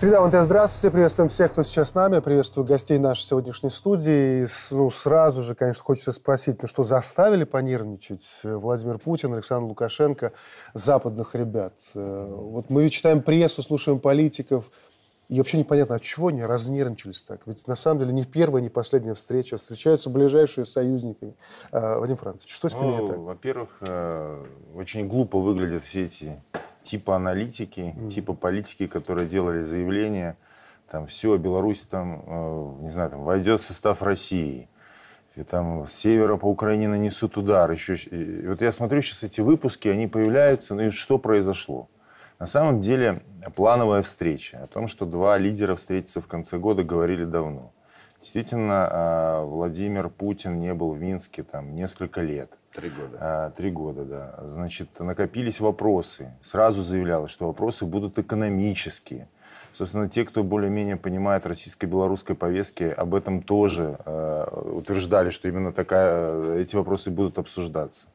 Среда МТ, здравствуйте. Приветствуем всех, кто сейчас с нами. Приветствую гостей нашей сегодняшней студии. Ну, сразу же, конечно, хочется спросить, ну что, заставили понервничать Владимир Путин, Александр Лукашенко, западных ребят? Э, вот мы читаем прессу, слушаем политиков, и вообще непонятно, от чего они разнервничались так? Ведь на самом деле не первая, не последняя встреча. Встречаются ближайшие союзники. Э, Вадим Францович, что с ними ну, не так? Во-первых, э, очень глупо выглядят все эти типа аналитики, mm. типа политики, которые делали заявления, там все, Беларусь там, э, не знаю, там войдет в состав России, и там с севера по Украине нанесут удар. Еще, и вот я смотрю сейчас эти выпуски, они появляются, ну и что произошло? На самом деле плановая встреча. О том, что два лидера встретятся в конце года, говорили давно. Действительно, а, Владимир Путин не был в Минске там несколько лет. Три года. А, три года, да. Значит, накопились вопросы. Сразу заявлялось, что вопросы будут экономические. Собственно, те, кто более-менее понимает российско-белорусской повестки, об этом тоже э, утверждали, что именно такая, эти вопросы будут обсуждаться.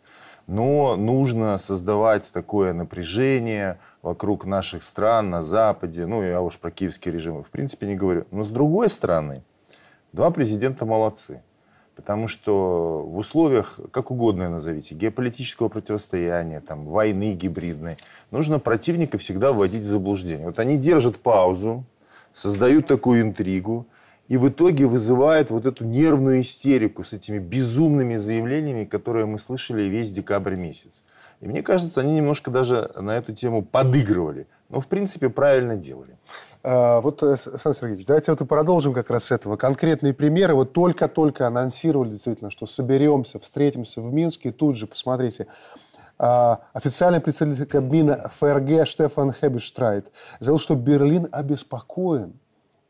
Но нужно создавать такое напряжение, вокруг наших стран, на Западе, ну, я уж про киевские режимы в принципе не говорю. Но с другой стороны, два президента молодцы. Потому что в условиях, как угодно назовите, геополитического противостояния, там, войны гибридной, нужно противника всегда вводить в заблуждение. Вот они держат паузу, создают такую интригу, и в итоге вызывают вот эту нервную истерику с этими безумными заявлениями, которые мы слышали весь декабрь месяц. И мне кажется, они немножко даже на эту тему подыгрывали. Но, в принципе, правильно делали. А, вот, э, Сан Сергеевич, давайте вот и продолжим как раз с этого. Конкретные примеры. Вот только-только анонсировали действительно, что соберемся, встретимся в Минске. И тут же, посмотрите, а, официальный представитель Кабмина ФРГ Штефан Хебештрайт заявил, что Берлин обеспокоен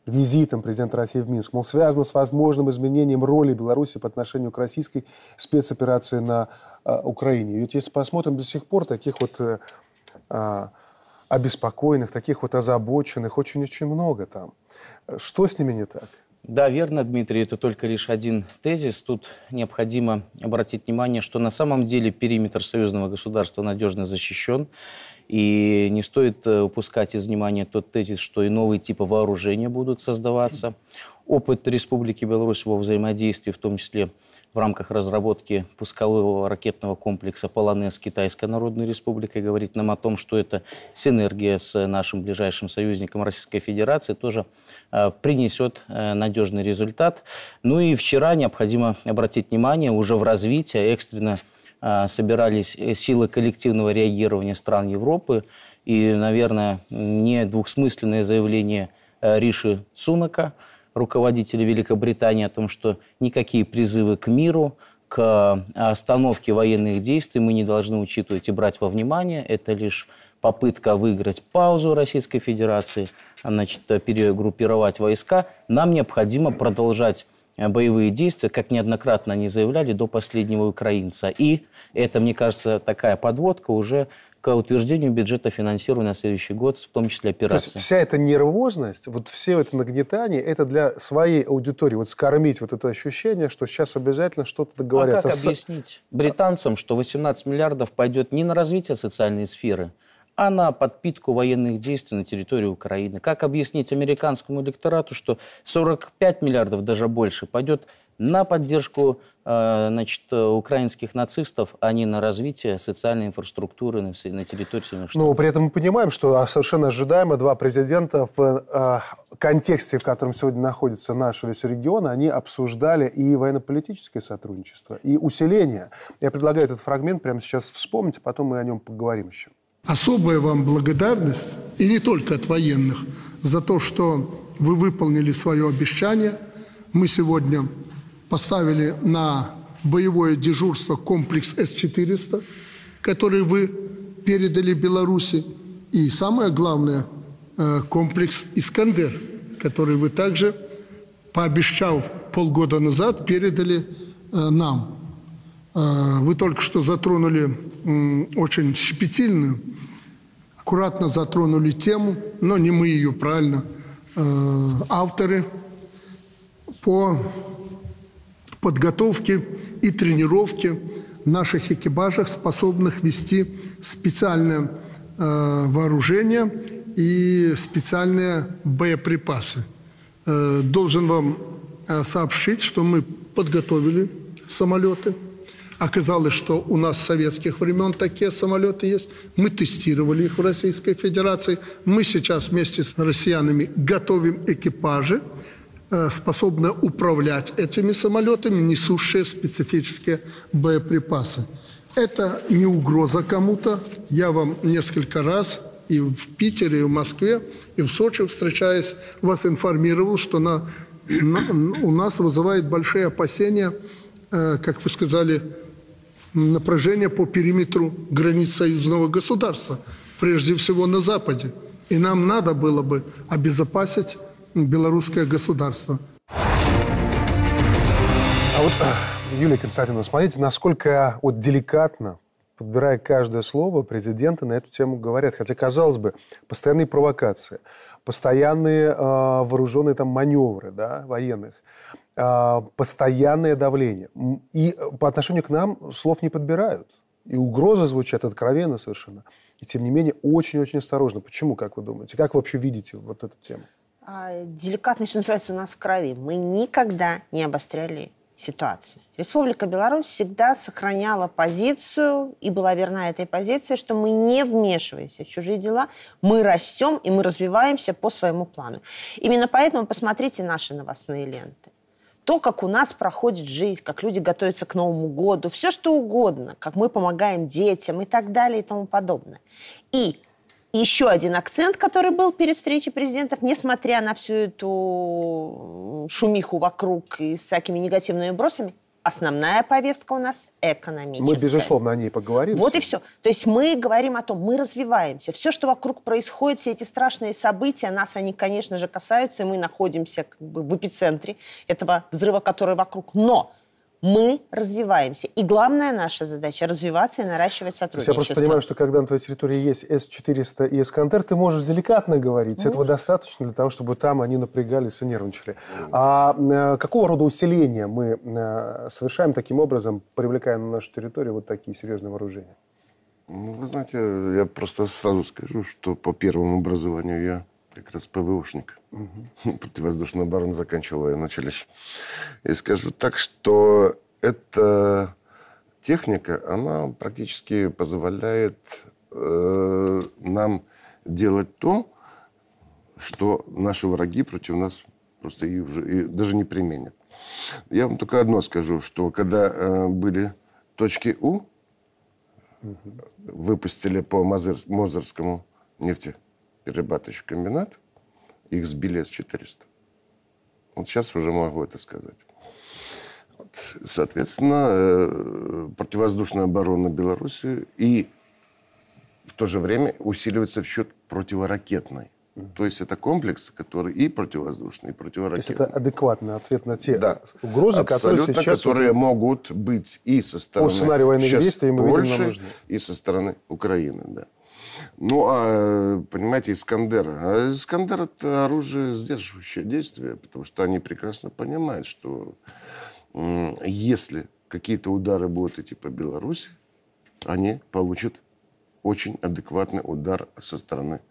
визитом президента России в Минск, мол, связано с возможным изменением роли Беларуси по отношению к российской спецоперации на э, Украине. Ведь если посмотрим, до сих пор таких вот э, э, обеспокоенных, таких вот озабоченных очень-очень много там. Что с ними не так? Да, верно, Дмитрий, это только лишь один тезис. Тут необходимо обратить внимание, что на самом деле периметр союзного государства надежно защищен. И не стоит э, упускать из внимания тот тезис, что и новые типы вооружения будут создаваться. Опыт Республики Беларусь во взаимодействии, в том числе в рамках разработки пускового ракетного комплекса «Полонез» Китайской Народной Республикой, говорит нам о том, что это синергия с нашим ближайшим союзником Российской Федерации тоже э, принесет э, надежный результат. Ну и вчера необходимо обратить внимание уже в развитии, экстренно а, собирались э, силы коллективного реагирования стран Европы. И, наверное, не двухсмысленное заявление э, Риши Сунака, руководителя Великобритании, о том, что никакие призывы к миру, к остановке военных действий мы не должны учитывать и брать во внимание. Это лишь попытка выиграть паузу Российской Федерации, значит, перегруппировать войска. Нам необходимо продолжать боевые действия, как неоднократно они заявляли, до последнего украинца. И это, мне кажется, такая подводка уже к утверждению бюджета финансирования на следующий год, в том числе операции. То есть вся эта нервозность, вот все это нагнетание, это для своей аудитории, вот скормить вот это ощущение, что сейчас обязательно что-то договорятся. А как объяснить британцам, что 18 миллиардов пойдет не на развитие социальной сферы, а на подпитку военных действий на территории Украины. Как объяснить американскому электорату, что 45 миллиардов, даже больше, пойдет на поддержку э, значит, украинских нацистов, а не на развитие социальной инфраструктуры на, территории Соединенных Штатов. Но при этом мы понимаем, что совершенно ожидаемо два президента в э, контексте, в котором сегодня находится наш весь регион, они обсуждали и военно-политическое сотрудничество, и усиление. Я предлагаю этот фрагмент прямо сейчас вспомнить, а потом мы о нем поговорим еще. Особая вам благодарность, и не только от военных, за то, что вы выполнили свое обещание. Мы сегодня поставили на боевое дежурство комплекс С-400, который вы передали Беларуси. И самое главное, э, комплекс «Искандер», который вы также, пообещав полгода назад, передали э, нам. Э, вы только что затронули очень щепетильную аккуратно затронули тему, но не мы ее, правильно, э, авторы по подготовке и тренировке наших экипажах, способных вести специальное э, вооружение и специальные боеприпасы. Э, должен вам сообщить, что мы подготовили самолеты. Оказалось, что у нас с советских времен такие самолеты есть. Мы тестировали их в Российской Федерации. Мы сейчас вместе с россиянами готовим экипажи, э, способные управлять этими самолетами, несущие специфические боеприпасы. Это не угроза кому-то. Я вам несколько раз и в Питере, и в Москве, и в Сочи, встречаясь, вас информировал, что на, на, у нас вызывает большие опасения, э, как вы сказали, напряжение по периметру границ союзного государства, прежде всего на Западе. И нам надо было бы обезопасить белорусское государство. А вот, э, Юлия Константиновна, смотрите, насколько вот деликатно подбирая каждое слово, президенты на эту тему говорят. Хотя, казалось бы, постоянные провокации, постоянные э, вооруженные там маневры да, военных, постоянное давление. И по отношению к нам слов не подбирают. И угрозы звучат откровенно совершенно. И тем не менее очень-очень осторожно. Почему, как вы думаете? Как вы вообще видите вот эту тему? А, деликатность, что называется, у нас в крови. Мы никогда не обостряли ситуации. Республика Беларусь всегда сохраняла позицию и была верна этой позиции, что мы не вмешиваемся в чужие дела, мы растем и мы развиваемся по своему плану. Именно поэтому посмотрите наши новостные ленты. То, как у нас проходит жизнь, как люди готовятся к Новому году, все что угодно, как мы помогаем детям и так далее и тому подобное. И еще один акцент, который был перед встречей президентов, несмотря на всю эту шумиху вокруг и с всякими негативными бросами, основная повестка у нас экономическая. Мы, безусловно, о ней поговорим. Вот и все. То есть мы говорим о том, мы развиваемся. Все, что вокруг происходит, все эти страшные события, нас они, конечно же, касаются, и мы находимся как бы в эпицентре этого взрыва, который вокруг. Но мы развиваемся. И главная наша задача – развиваться и наращивать сотрудничество. Я просто понимаю, что когда на твоей территории есть С-400 и Эскандер, ты можешь деликатно говорить. Можешь. Этого достаточно для того, чтобы там они напрягались и нервничали. А э, какого рода усиление мы э, совершаем таким образом, привлекая на нашу территорию вот такие серьезные вооружения? Ну, вы знаете, я просто сразу скажу, что по первому образованию я как раз ПВОшник. Угу. Противовоздушную оборону заканчивал военное училище. И скажу так, что эта техника, она практически позволяет э, нам делать то, что наши враги против нас просто и уже и даже не применят. Я вам только одно скажу, что когда э, были точки У, угу. выпустили по Мозыр, Мозырскому нефти перерабатывающий комбинат, их сбили С-400. Вот сейчас уже могу это сказать. Соответственно, э, противовоздушная оборона Беларуси и в то же время усиливается в счет противоракетной. То есть это комплекс, который и противовоздушный, и противоракетный. То есть это адекватный ответ на те да. угрозы, Абсолютно, которые сейчас... которые могут быть и со стороны По сценарию военных действий мы Польши, и со стороны Украины. Да. Ну, а, понимаете, Искандер. А Искандер – это оружие сдерживающее действие, потому что они прекрасно понимают, что если какие-то удары будут идти по Беларуси, они получат очень адекватный удар со стороны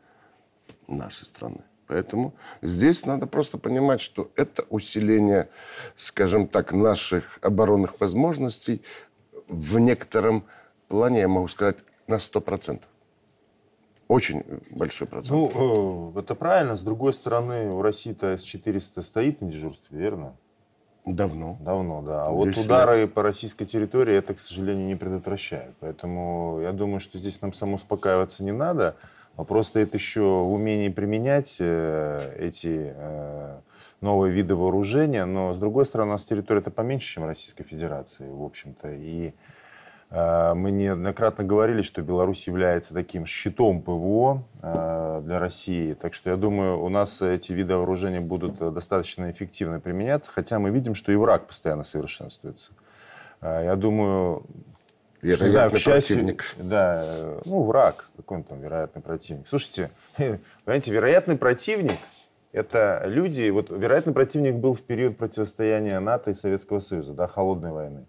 нашей страны. Поэтому здесь надо просто понимать, что это усиление, скажем так, наших оборонных возможностей в некотором плане, я могу сказать, на 100%. Очень большой процент. Ну, э, это правильно. С другой стороны, у России-то С-400 стоит на дежурстве, верно? Давно. Давно, да. А вот удары лет. по российской территории это, к сожалению, не предотвращает. Поэтому я думаю, что здесь нам самоуспокаиваться не надо. Вопрос стоит еще в умении применять э, эти э, новые виды вооружения. Но, с другой стороны, у нас территория это поменьше, чем Российской Федерации, в общем-то. И мы неоднократно говорили, что Беларусь является таким щитом ПВО э, для России. Так что я думаю, у нас эти виды вооружения будут э, достаточно эффективно применяться, хотя мы видим, что и враг постоянно совершенствуется. Я думаю, Вероятный знаю, к счастью, противник. Да, ну, враг. Какой он там вероятный противник? Слушайте, понимаете, вероятный противник – это люди... Вот вероятный противник был в период противостояния НАТО и Советского Союза, да, холодной войны.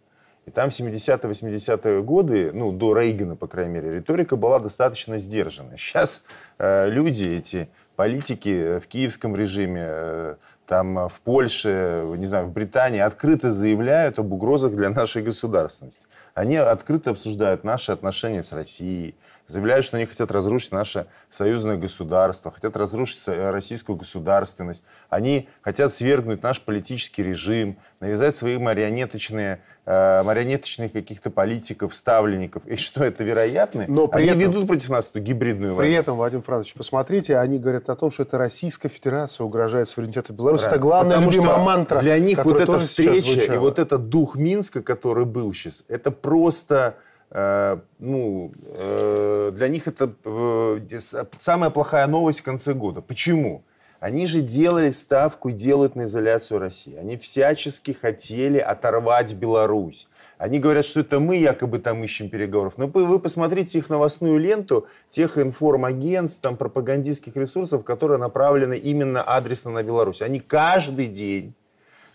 И там 70-80-е годы, ну, до Рейгана, по крайней мере, риторика была достаточно сдержанная. Сейчас э, люди, эти политики в киевском режиме, э, там в Польше, не знаю, в Британии открыто заявляют об угрозах для нашей государственности. Они открыто обсуждают наши отношения с Россией, заявляют, что они хотят разрушить наше союзное государство, хотят разрушить российскую государственность. Они хотят свергнуть наш политический режим, навязать свои марионеточные, э, марионеточных каких-то политиков, ставленников. И что это вероятно? Но при они этом, ведут против нас эту гибридную войну. При этом, Вадим Францович, посмотрите, они говорят о том, что это Российская Федерация угрожает суверенитету Беларуси. Правильно. Это главная Потому любимая мантра. Для них вот эта встреча и вот этот дух Минска, который был сейчас, это просто э, ну, э, для них это э, самая плохая новость в конце года. Почему? Они же делали ставку и делают на изоляцию России. Они всячески хотели оторвать Беларусь. Они говорят, что это мы якобы там ищем переговоров. Но вы посмотрите их новостную ленту, тех информагентств, там, пропагандистских ресурсов, которые направлены именно адресно на Беларусь. Они каждый день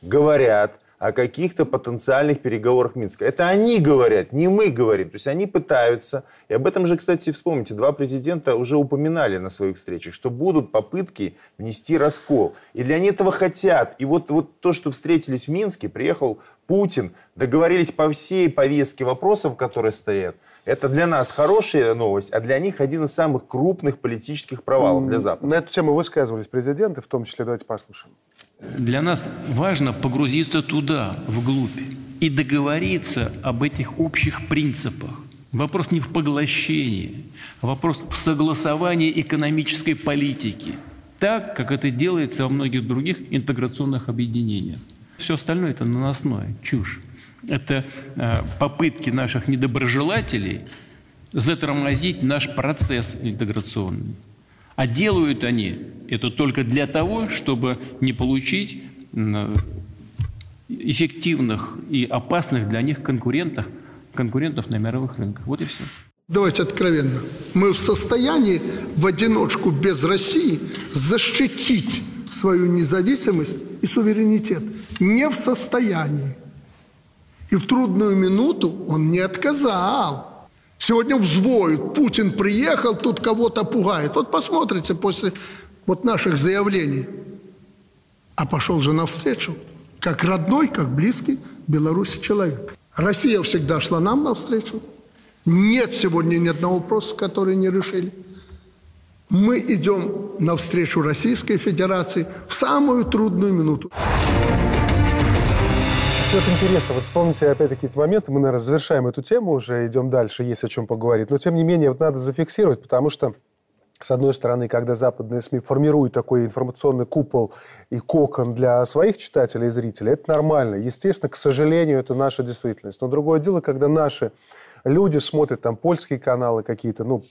говорят о каких-то потенциальных переговорах Минска. Это они говорят, не мы говорим. То есть они пытаются, и об этом же, кстати, вспомните, два президента уже упоминали на своих встречах, что будут попытки внести раскол. И для они этого хотят. И вот, вот то, что встретились в Минске, приехал Путин, договорились по всей повестке вопросов, которые стоят, это для нас хорошая новость, а для них один из самых крупных политических провалов для Запада. На эту тему высказывались президенты, в том числе, давайте послушаем. Для нас важно погрузиться туда, вглубь, и договориться об этих общих принципах. Вопрос не в поглощении, а вопрос в согласовании экономической политики, так, как это делается во многих других интеграционных объединениях. Все остальное – это наносное, чушь. Это э, попытки наших недоброжелателей затормозить наш процесс интеграционный. А делают они это только для того, чтобы не получить эффективных и опасных для них конкурентов, конкурентов на мировых рынках. Вот и все. Давайте откровенно. Мы в состоянии в одиночку без России защитить свою независимость и суверенитет. Не в состоянии. И в трудную минуту он не отказал. Сегодня взвоют. Путин приехал, тут кого-то пугает. Вот посмотрите после вот наших заявлений. А пошел же навстречу, как родной, как близкий Беларуси человек. Россия всегда шла нам навстречу. Нет сегодня ни одного вопроса, который не решили. Мы идем навстречу Российской Федерации в самую трудную минуту. Все это интересно. Вот вспомните опять-таки эти моменты. Мы, наверное, завершаем эту тему уже, идем дальше, есть о чем поговорить. Но, тем не менее, вот надо зафиксировать, потому что с одной стороны, когда западные СМИ формируют такой информационный купол и кокон для своих читателей и зрителей, это нормально. Естественно, к сожалению, это наша действительность. Но другое дело, когда наши люди смотрят там польские каналы какие-то, ну,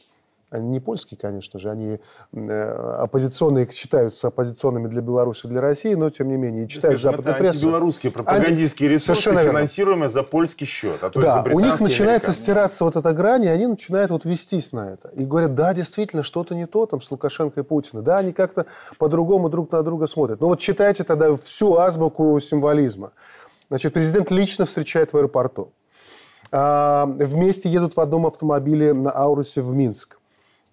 они не польские, конечно же, они э, оппозиционные, считаются оппозиционными для Беларуси, для России, но тем не менее, и читают Скажем, западную это прессу. антибелорусские пропагандистские Анти- ресурсы, Совершенно верно. финансируемые за польский счет. А то и Да, у них начинается стираться вот эта грань, и они начинают вот вестись на это. И говорят, да, действительно, что-то не то там с Лукашенко и Путиным. Да, они как-то по-другому друг на друга смотрят. Ну вот читайте тогда всю азбуку символизма. Значит, президент лично встречает в аэропорту. А, вместе едут в одном автомобиле на Аурусе в Минск.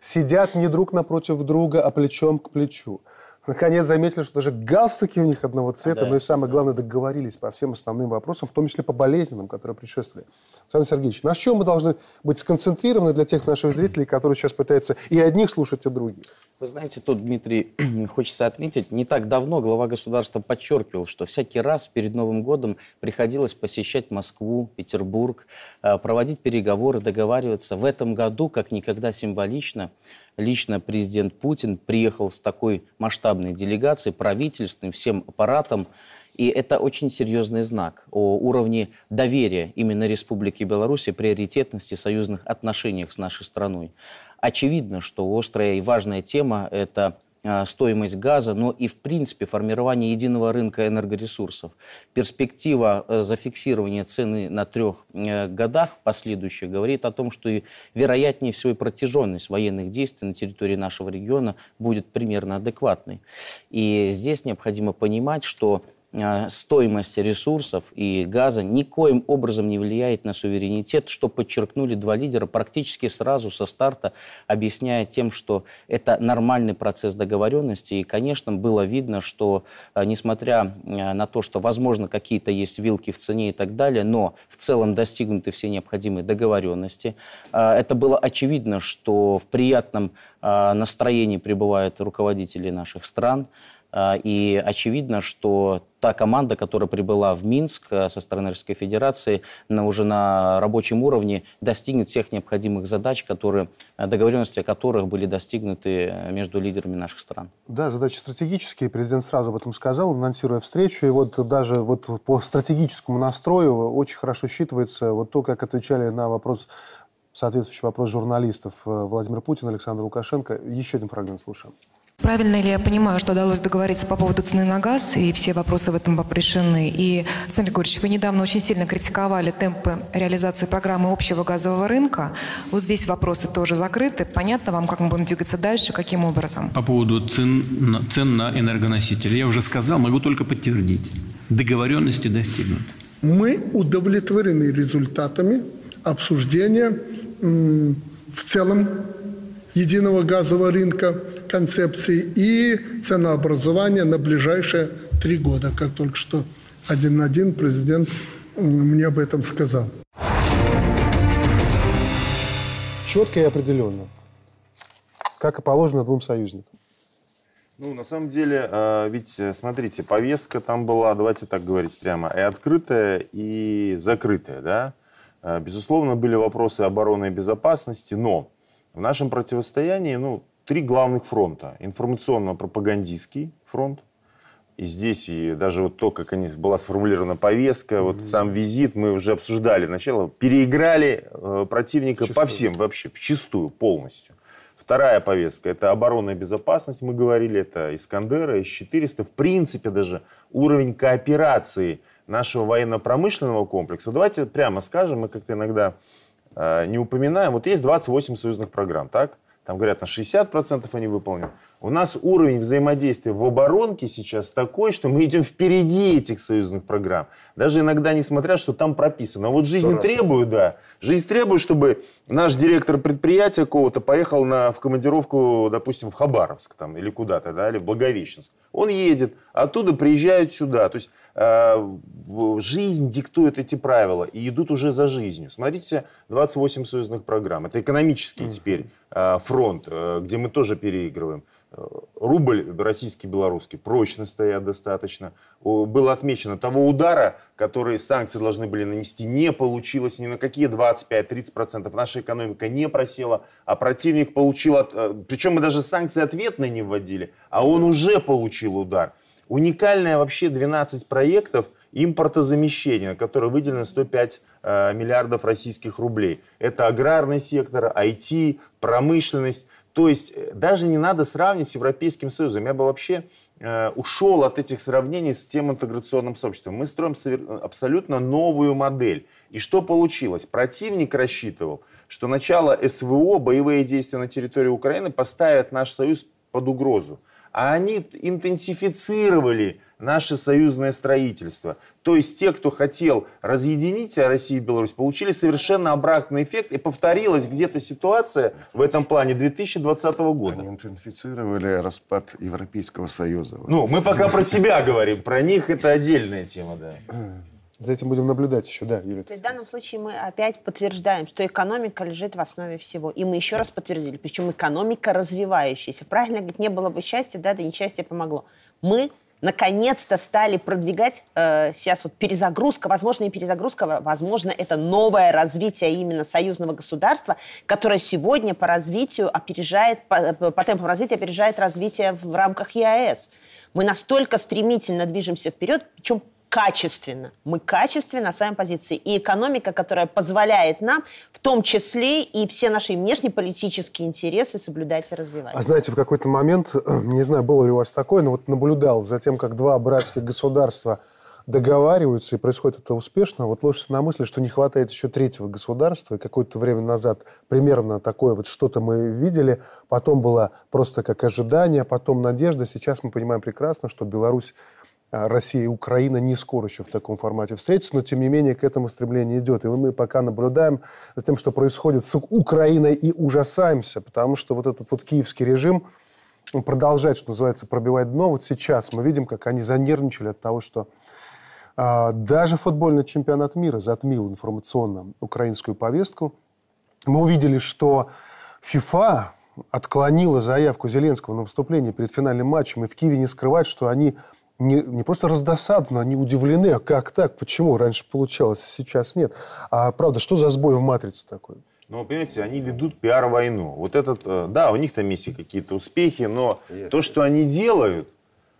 Сидят не друг напротив друга, а плечом к плечу. Наконец заметили, что даже галстуки у них одного цвета, Да. но и самое главное, договорились по всем основным вопросам, в том числе по болезненным, которые предшествовали. Александр Сергеевич, на чем мы должны быть сконцентрированы для тех наших зрителей, которые сейчас пытаются и одних слушать, и других? Вы знаете, тут, Дмитрий, хочется отметить, не так давно глава государства подчеркивал, что всякий раз перед Новым годом приходилось посещать Москву, Петербург, э, проводить переговоры, договариваться. В этом году, как никогда символично, лично президент Путин приехал с такой масштабной делегацией, правительственным, всем аппаратом. И это очень серьезный знак о уровне доверия именно Республики Беларусь и приоритетности союзных отношениях с нашей страной. Очевидно, что острая и важная тема – это стоимость газа, но и, в принципе, формирование единого рынка энергоресурсов. Перспектива э, зафиксирования цены на трех э, годах последующих говорит о том, что и вероятнее всего и протяженность военных действий на территории нашего региона будет примерно адекватной. И здесь необходимо понимать, что стоимость ресурсов и газа никоим образом не влияет на суверенитет, что подчеркнули два лидера практически сразу со старта, объясняя тем, что это нормальный процесс договоренности. И, конечно, было видно, что э, несмотря э, на то, что, возможно, какие-то есть вилки в цене и так далее, но в целом достигнуты все необходимые договоренности. Это было очевидно, что в приятном настроении пребывают руководители наших стран. А, и очевидно, что та команда, которая прибыла в Минск а, со стороны Российской Федерации, на, уже на рабочем уровне достигнет всех необходимых задач, которые, а, договоренности о которых были достигнуты между лидерами наших стран. Да, задачи стратегические. Президент сразу об этом сказал, анонсируя встречу. И вот даже вот по стратегическому настрою очень хорошо считывается вот то, как отвечали на вопрос соответствующий вопрос журналистов э, Владимир Путин, Александр Лукашенко. Еще один фрагмент слушаем. Правильно ли я понимаю, что удалось договориться по поводу цены на газ, и все вопросы в этом решены? И, Александр Григорьевич, вы недавно очень сильно критиковали темпы реализации программы общего газового рынка. Вот здесь вопросы тоже закрыты. Понятно вам, как мы будем двигаться дальше, каким образом? По поводу цен, цен на энергоносители. Я уже сказал, могу только подтвердить. Договоренности достигнуты. Мы удовлетворены результатами обсуждения в целом единого газового рынка, концепции и ценообразования на ближайшие три года, как только что один на один президент мне об этом сказал. Четко и определенно. Как и положено двум союзникам. Ну, на самом деле, а, ведь, э, смотрите, повестка там была, давайте так говорить прямо, и открытая, и закрытая, да. А, безусловно, были вопросы обороны и безопасности, но в нашем противостоянии ну, три главных фронта. Информационно-пропагандистский фронт. И здесь и даже вот то, как они, была сформулирована повестка, mm-hmm. вот сам визит, мы уже обсуждали начало, переиграли э, противника вчистую. по всем вообще, в чистую полностью. Вторая повестка – это оборона и безопасность, мы говорили, это Искандера, С-400. В принципе, даже уровень кооперации нашего военно-промышленного комплекса. Давайте прямо скажем, мы как-то иногда не упоминаем. Вот есть 28 союзных программ, так? Там говорят, на 60% они выполнены. У нас уровень взаимодействия в оборонке сейчас такой, что мы идем впереди этих союзных программ. Даже иногда, несмотря, что там прописано. А вот жизнь требует, да. Жизнь требует, чтобы наш директор предприятия какого-то поехал на, в командировку, допустим, в Хабаровск там, или куда-то, да, или в Благовещенск. Он едет, оттуда приезжают сюда. То есть э, жизнь диктует эти правила и идут уже за жизнью. Смотрите, 28 союзных программ. Это экономический теперь э, фронт, э, где мы тоже переигрываем. Рубль российский, белорусский прочно стоят достаточно. Было отмечено, того удара, который санкции должны были нанести, не получилось ни на какие 25-30%. Наша экономика не просела, а противник получил, э, причем мы даже санкции ответные не вводили, а он уже получил удар. Уникальное вообще 12 проектов импортозамещения, которые выделено 105 э, миллиардов российских рублей. Это аграрный сектор, IT, промышленность. То есть э, даже не надо сравнивать с Европейским Союзом. Я бы вообще э, ушел от этих сравнений с тем интеграционным сообществом. Мы строим абсолютно новую модель. И что получилось? Противник рассчитывал, что начало СВО, боевые действия на территории Украины, поставят наш союз под угрозу. А они интенсифицировали наше союзное строительство. То есть те, кто хотел разъединить Россию и Беларусь, получили совершенно обратный эффект, и повторилась где-то ситуация в этом плане 2020 года. Они интенсифицировали распад Европейского Союза. Ну, мы пока про себя говорим, про них это отдельная тема, да. За этим будем наблюдать еще, да, Юлия. То есть в данном случае мы опять подтверждаем, что экономика лежит в основе всего. И мы еще раз подтвердили, причем экономика развивающаяся. Правильно говорить, не было бы счастья, да, да несчастье помогло. Мы наконец-то стали продвигать э, сейчас вот перезагрузка, возможно, и перезагрузка, возможно, это новое развитие именно союзного государства, которое сегодня по развитию опережает, по, по темпам развития опережает развитие в рамках ЕАЭС. Мы настолько стремительно движемся вперед, причем качественно. Мы качественно осваиваем позиции. И экономика, которая позволяет нам, в том числе и все наши внешнеполитические интересы соблюдать и развивать. А знаете, в какой-то момент, не знаю, было ли у вас такое, но вот наблюдал за тем, как два братских государства договариваются, и происходит это успешно, вот ложится на мысль, что не хватает еще третьего государства, и какое-то время назад примерно такое вот что-то мы видели, потом было просто как ожидание, потом надежда, сейчас мы понимаем прекрасно, что Беларусь Россия и Украина не скоро еще в таком формате встретятся, но тем не менее к этому стремление идет. И мы пока наблюдаем за тем, что происходит с Украиной и ужасаемся, потому что вот этот вот киевский режим продолжает, что называется, пробивать дно. Вот сейчас мы видим, как они занервничали от того, что а, даже футбольный чемпионат мира затмил информационно украинскую повестку. Мы увидели, что ФИФА отклонила заявку Зеленского на выступление перед финальным матчем, и в Киеве не скрывают, что они не, не просто раздосадованы, они удивлены. А как так? Почему? Раньше получалось, сейчас нет. А правда, что за сбой в матрице такой? Ну, понимаете, они ведут пиар-войну. Вот этот, э, да, у них там есть какие-то успехи, но есть. то, что они делают,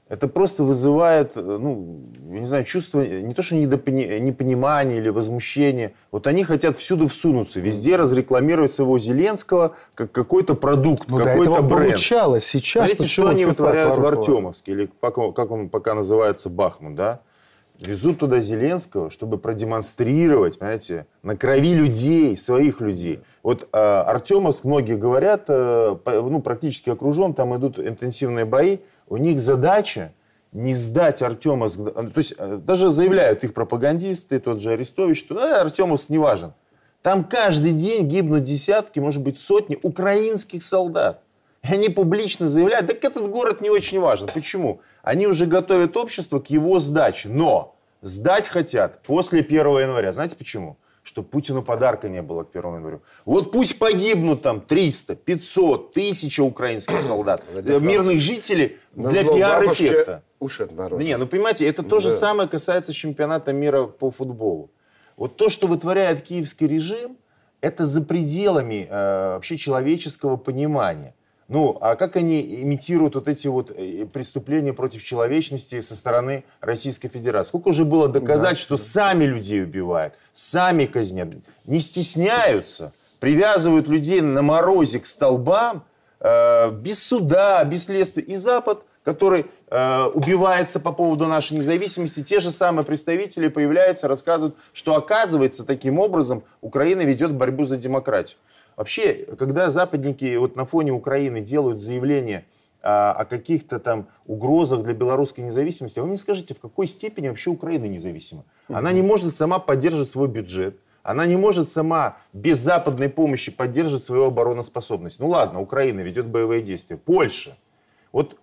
это просто вызывает, э, ну, я не знаю, чувство, не то что непонимание или возмущение. Вот они хотят всюду всунуться, везде разрекламировать своего Зеленского как какой-то продукт, ну, какой-то до этого бренд. получалось. Сейчас Смотрите, что они вытворяют в Артемовске, или как он пока называется, Бахмут, да? Везут туда Зеленского, чтобы продемонстрировать, понимаете, на крови людей, своих людей. Вот э, Артемовск, многие говорят, э, ну, практически окружен, там идут интенсивные бои. У них задача не сдать Артемовск. То есть э, даже заявляют их пропагандисты, тот же Арестович, что э, Артемовск не важен. Там каждый день гибнут десятки, может быть, сотни украинских солдат. И они публично заявляют, так этот город не очень важен. Почему? Они уже готовят общество к его сдаче. Но сдать хотят после 1 января. Знаете почему? Чтобы Путину подарка не было к 1 января. Вот пусть погибнут там 300, 500, 1000 украинских солдат, мирных жителей для пиар-эффекта. Не, ну понимаете, это то же самое касается чемпионата мира по футболу. Вот то, что вытворяет киевский режим, это за пределами э, вообще человеческого понимания. Ну, а как они имитируют вот эти вот э, преступления против человечности со стороны Российской Федерации? Сколько уже было доказать, да. что сами людей убивают, сами казнят, не стесняются, привязывают людей на морозе к столбам, без суда, без следствия. И Запад, который э, убивается по поводу нашей независимости, те же самые представители появляются, рассказывают, что оказывается таким образом Украина ведет борьбу за демократию. Вообще, когда западники вот на фоне Украины делают заявление а, о каких-то там угрозах для белорусской независимости, а вы мне скажите, в какой степени вообще Украина независима? Она не может сама поддерживать свой бюджет, она не может сама без западной помощи поддерживать свою обороноспособность. Ну ладно, Украина ведет боевые действия. Польша. Вот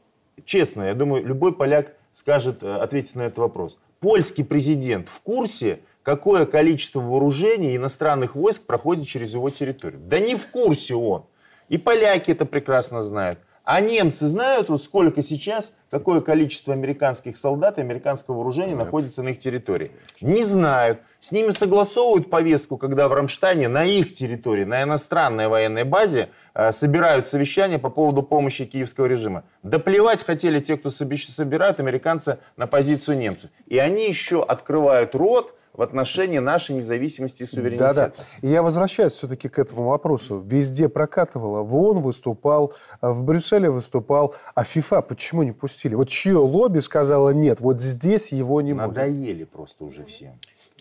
честно, я думаю, любой поляк скажет, э, ответит на этот вопрос. Польский президент в курсе, какое количество вооружений иностранных войск проходит через его территорию. Да не в курсе он. И поляки это прекрасно знают. А немцы знают, вот сколько сейчас, какое количество американских солдат и американского вооружения Нет. находится на их территории. Не знают. С ними согласовывают повестку, когда в Рамштайне на их территории, на иностранной военной базе э, собирают совещания по поводу помощи киевского режима. Да плевать хотели те, кто собирают американцы на позицию немцев. И они еще открывают рот, в отношении нашей независимости и суверенитета. Да-да. И я возвращаюсь все-таки к этому вопросу. Везде прокатывало. В ООН выступал, в Брюсселе выступал. А ФИФА почему не пустили? Вот чье лобби сказала нет, вот здесь его не Надоели будет? Надоели просто уже всем.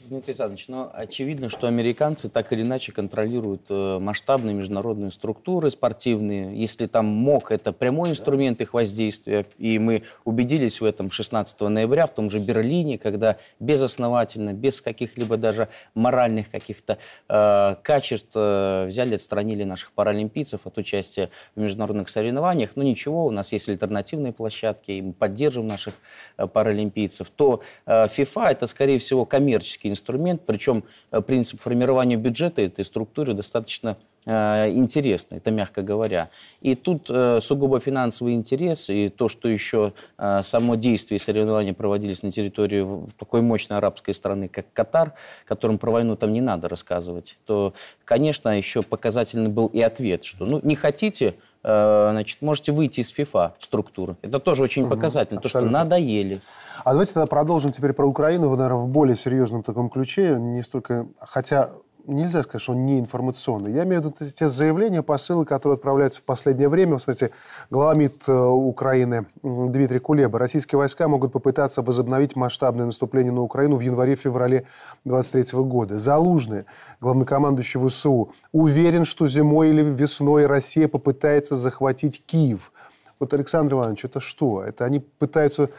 Дмитрий Александрович, но очевидно, что американцы так или иначе контролируют э, масштабные международные структуры спортивные. Если там МОК – это прямой инструмент их воздействия, и мы убедились в этом 16 ноября в том же Берлине, когда безосновательно, без каких-либо даже моральных каких-то э, качеств э, взяли, отстранили наших паралимпийцев от участия в международных соревнованиях. Но ничего, у нас есть альтернативные площадки, и мы поддерживаем наших э, паралимпийцев. То э, FIFA – это, скорее всего, коммерческий инструмент, причем э, принцип формирования бюджета этой структуры достаточно э, интересно, это мягко говоря. И тут э, сугубо финансовый интерес, и то, что еще само действие и соревнования проводились на территории такой мощной арабской страны, как Катар, которым про войну там не надо рассказывать, то, конечно, еще показательный был и ответ, что ну не хотите, значит, можете выйти из ФИФА структуры. Это тоже очень угу, показательно, то, что надоели. А давайте тогда продолжим теперь про Украину, наверное, в более серьезном таком ключе, не столько, хотя нельзя сказать, что он не информационный. Я имею в виду те заявления, посылы, которые отправляются в последнее время. Смотрите, глава МИД э, Украины Дмитрий Кулеба. Российские войска могут попытаться возобновить масштабное наступление на Украину в январе-феврале 2023 года. Залужный, главнокомандующий ВСУ, уверен, что зимой или весной Россия попытается захватить Киев. Вот, Александр Иванович, это что? Это они пытаются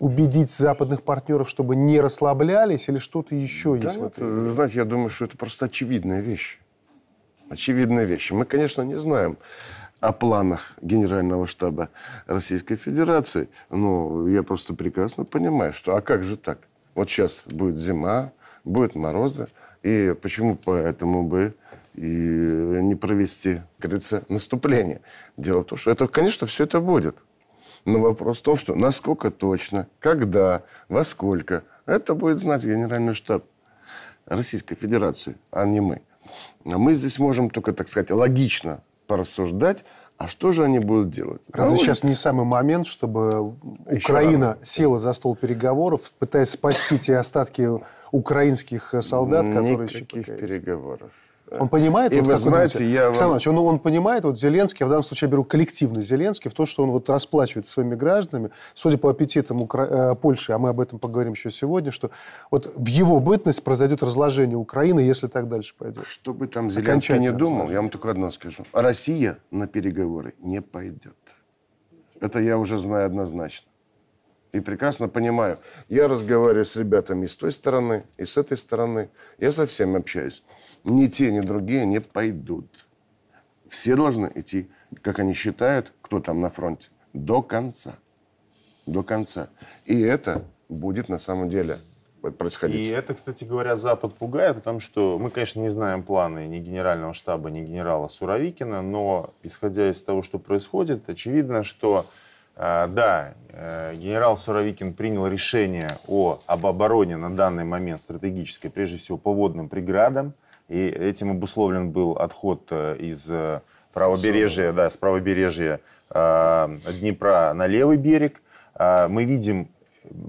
убедить западных партнеров, чтобы не расслаблялись, или что-то еще Да есть? в нет, этой- знаете, я думаю, что это просто очевидная вещь. Очевидная вещь. Мы, конечно, не знаем о планах Генерального штаба Российской Федерации, но я просто прекрасно понимаю, что а как же так? Вот сейчас будет зима, будут морозы, и почему поэтому бы и не провести, как говорится, наступление? Дело в том, что это, конечно, все это будет. Но вопрос в том, что насколько точно, когда, во сколько, это будет знать Генеральный штаб Российской Федерации, а не мы. А мы здесь можем только, так сказать, логично порассуждать, а что же они будут делать? Разве Ну, сейчас не самый момент, чтобы Еще Украина рано. села за стол переговоров, пытаясь спасти те остатки украинских солдат, которые еще Никаких пока есть? переговоров. Он понимает, И вот вы как знаете, думаете, я вам- Александр Иванович, он, он понимает, вот Зеленский, а в данном случае я беру коллективный Зеленский, в то, что он вот расплачивается своими гражданами, судя по аппетитам Укра- э, Польши, а мы об этом поговорим еще сегодня, что вот в его бытность произойдет разложение Украины, если так дальше пойдет. Что бы там Зеленский не думал, я вам только одно скажу. Россия на переговоры не пойдет. Это я уже знаю однозначно. И прекрасно понимаю. Я разговариваю с ребятами и с той стороны, и с этой стороны. Я со всеми общаюсь. Ни те, ни другие не пойдут. Все должны идти, как они считают, кто там на фронте, до конца. До конца. И это будет на самом деле происходить. И это, кстати говоря, Запад пугает, потому что мы, конечно, не знаем планы ни генерального штаба, ни генерала Суровикина, но исходя из того, что происходит, очевидно, что да, э, генерал Суровикин принял решение о, об обороне на данный момент стратегической, прежде всего по водным преградам, и этим обусловлен был отход э, из э, правобережья, да, с правобережья э, Днепра на левый берег. Э, мы видим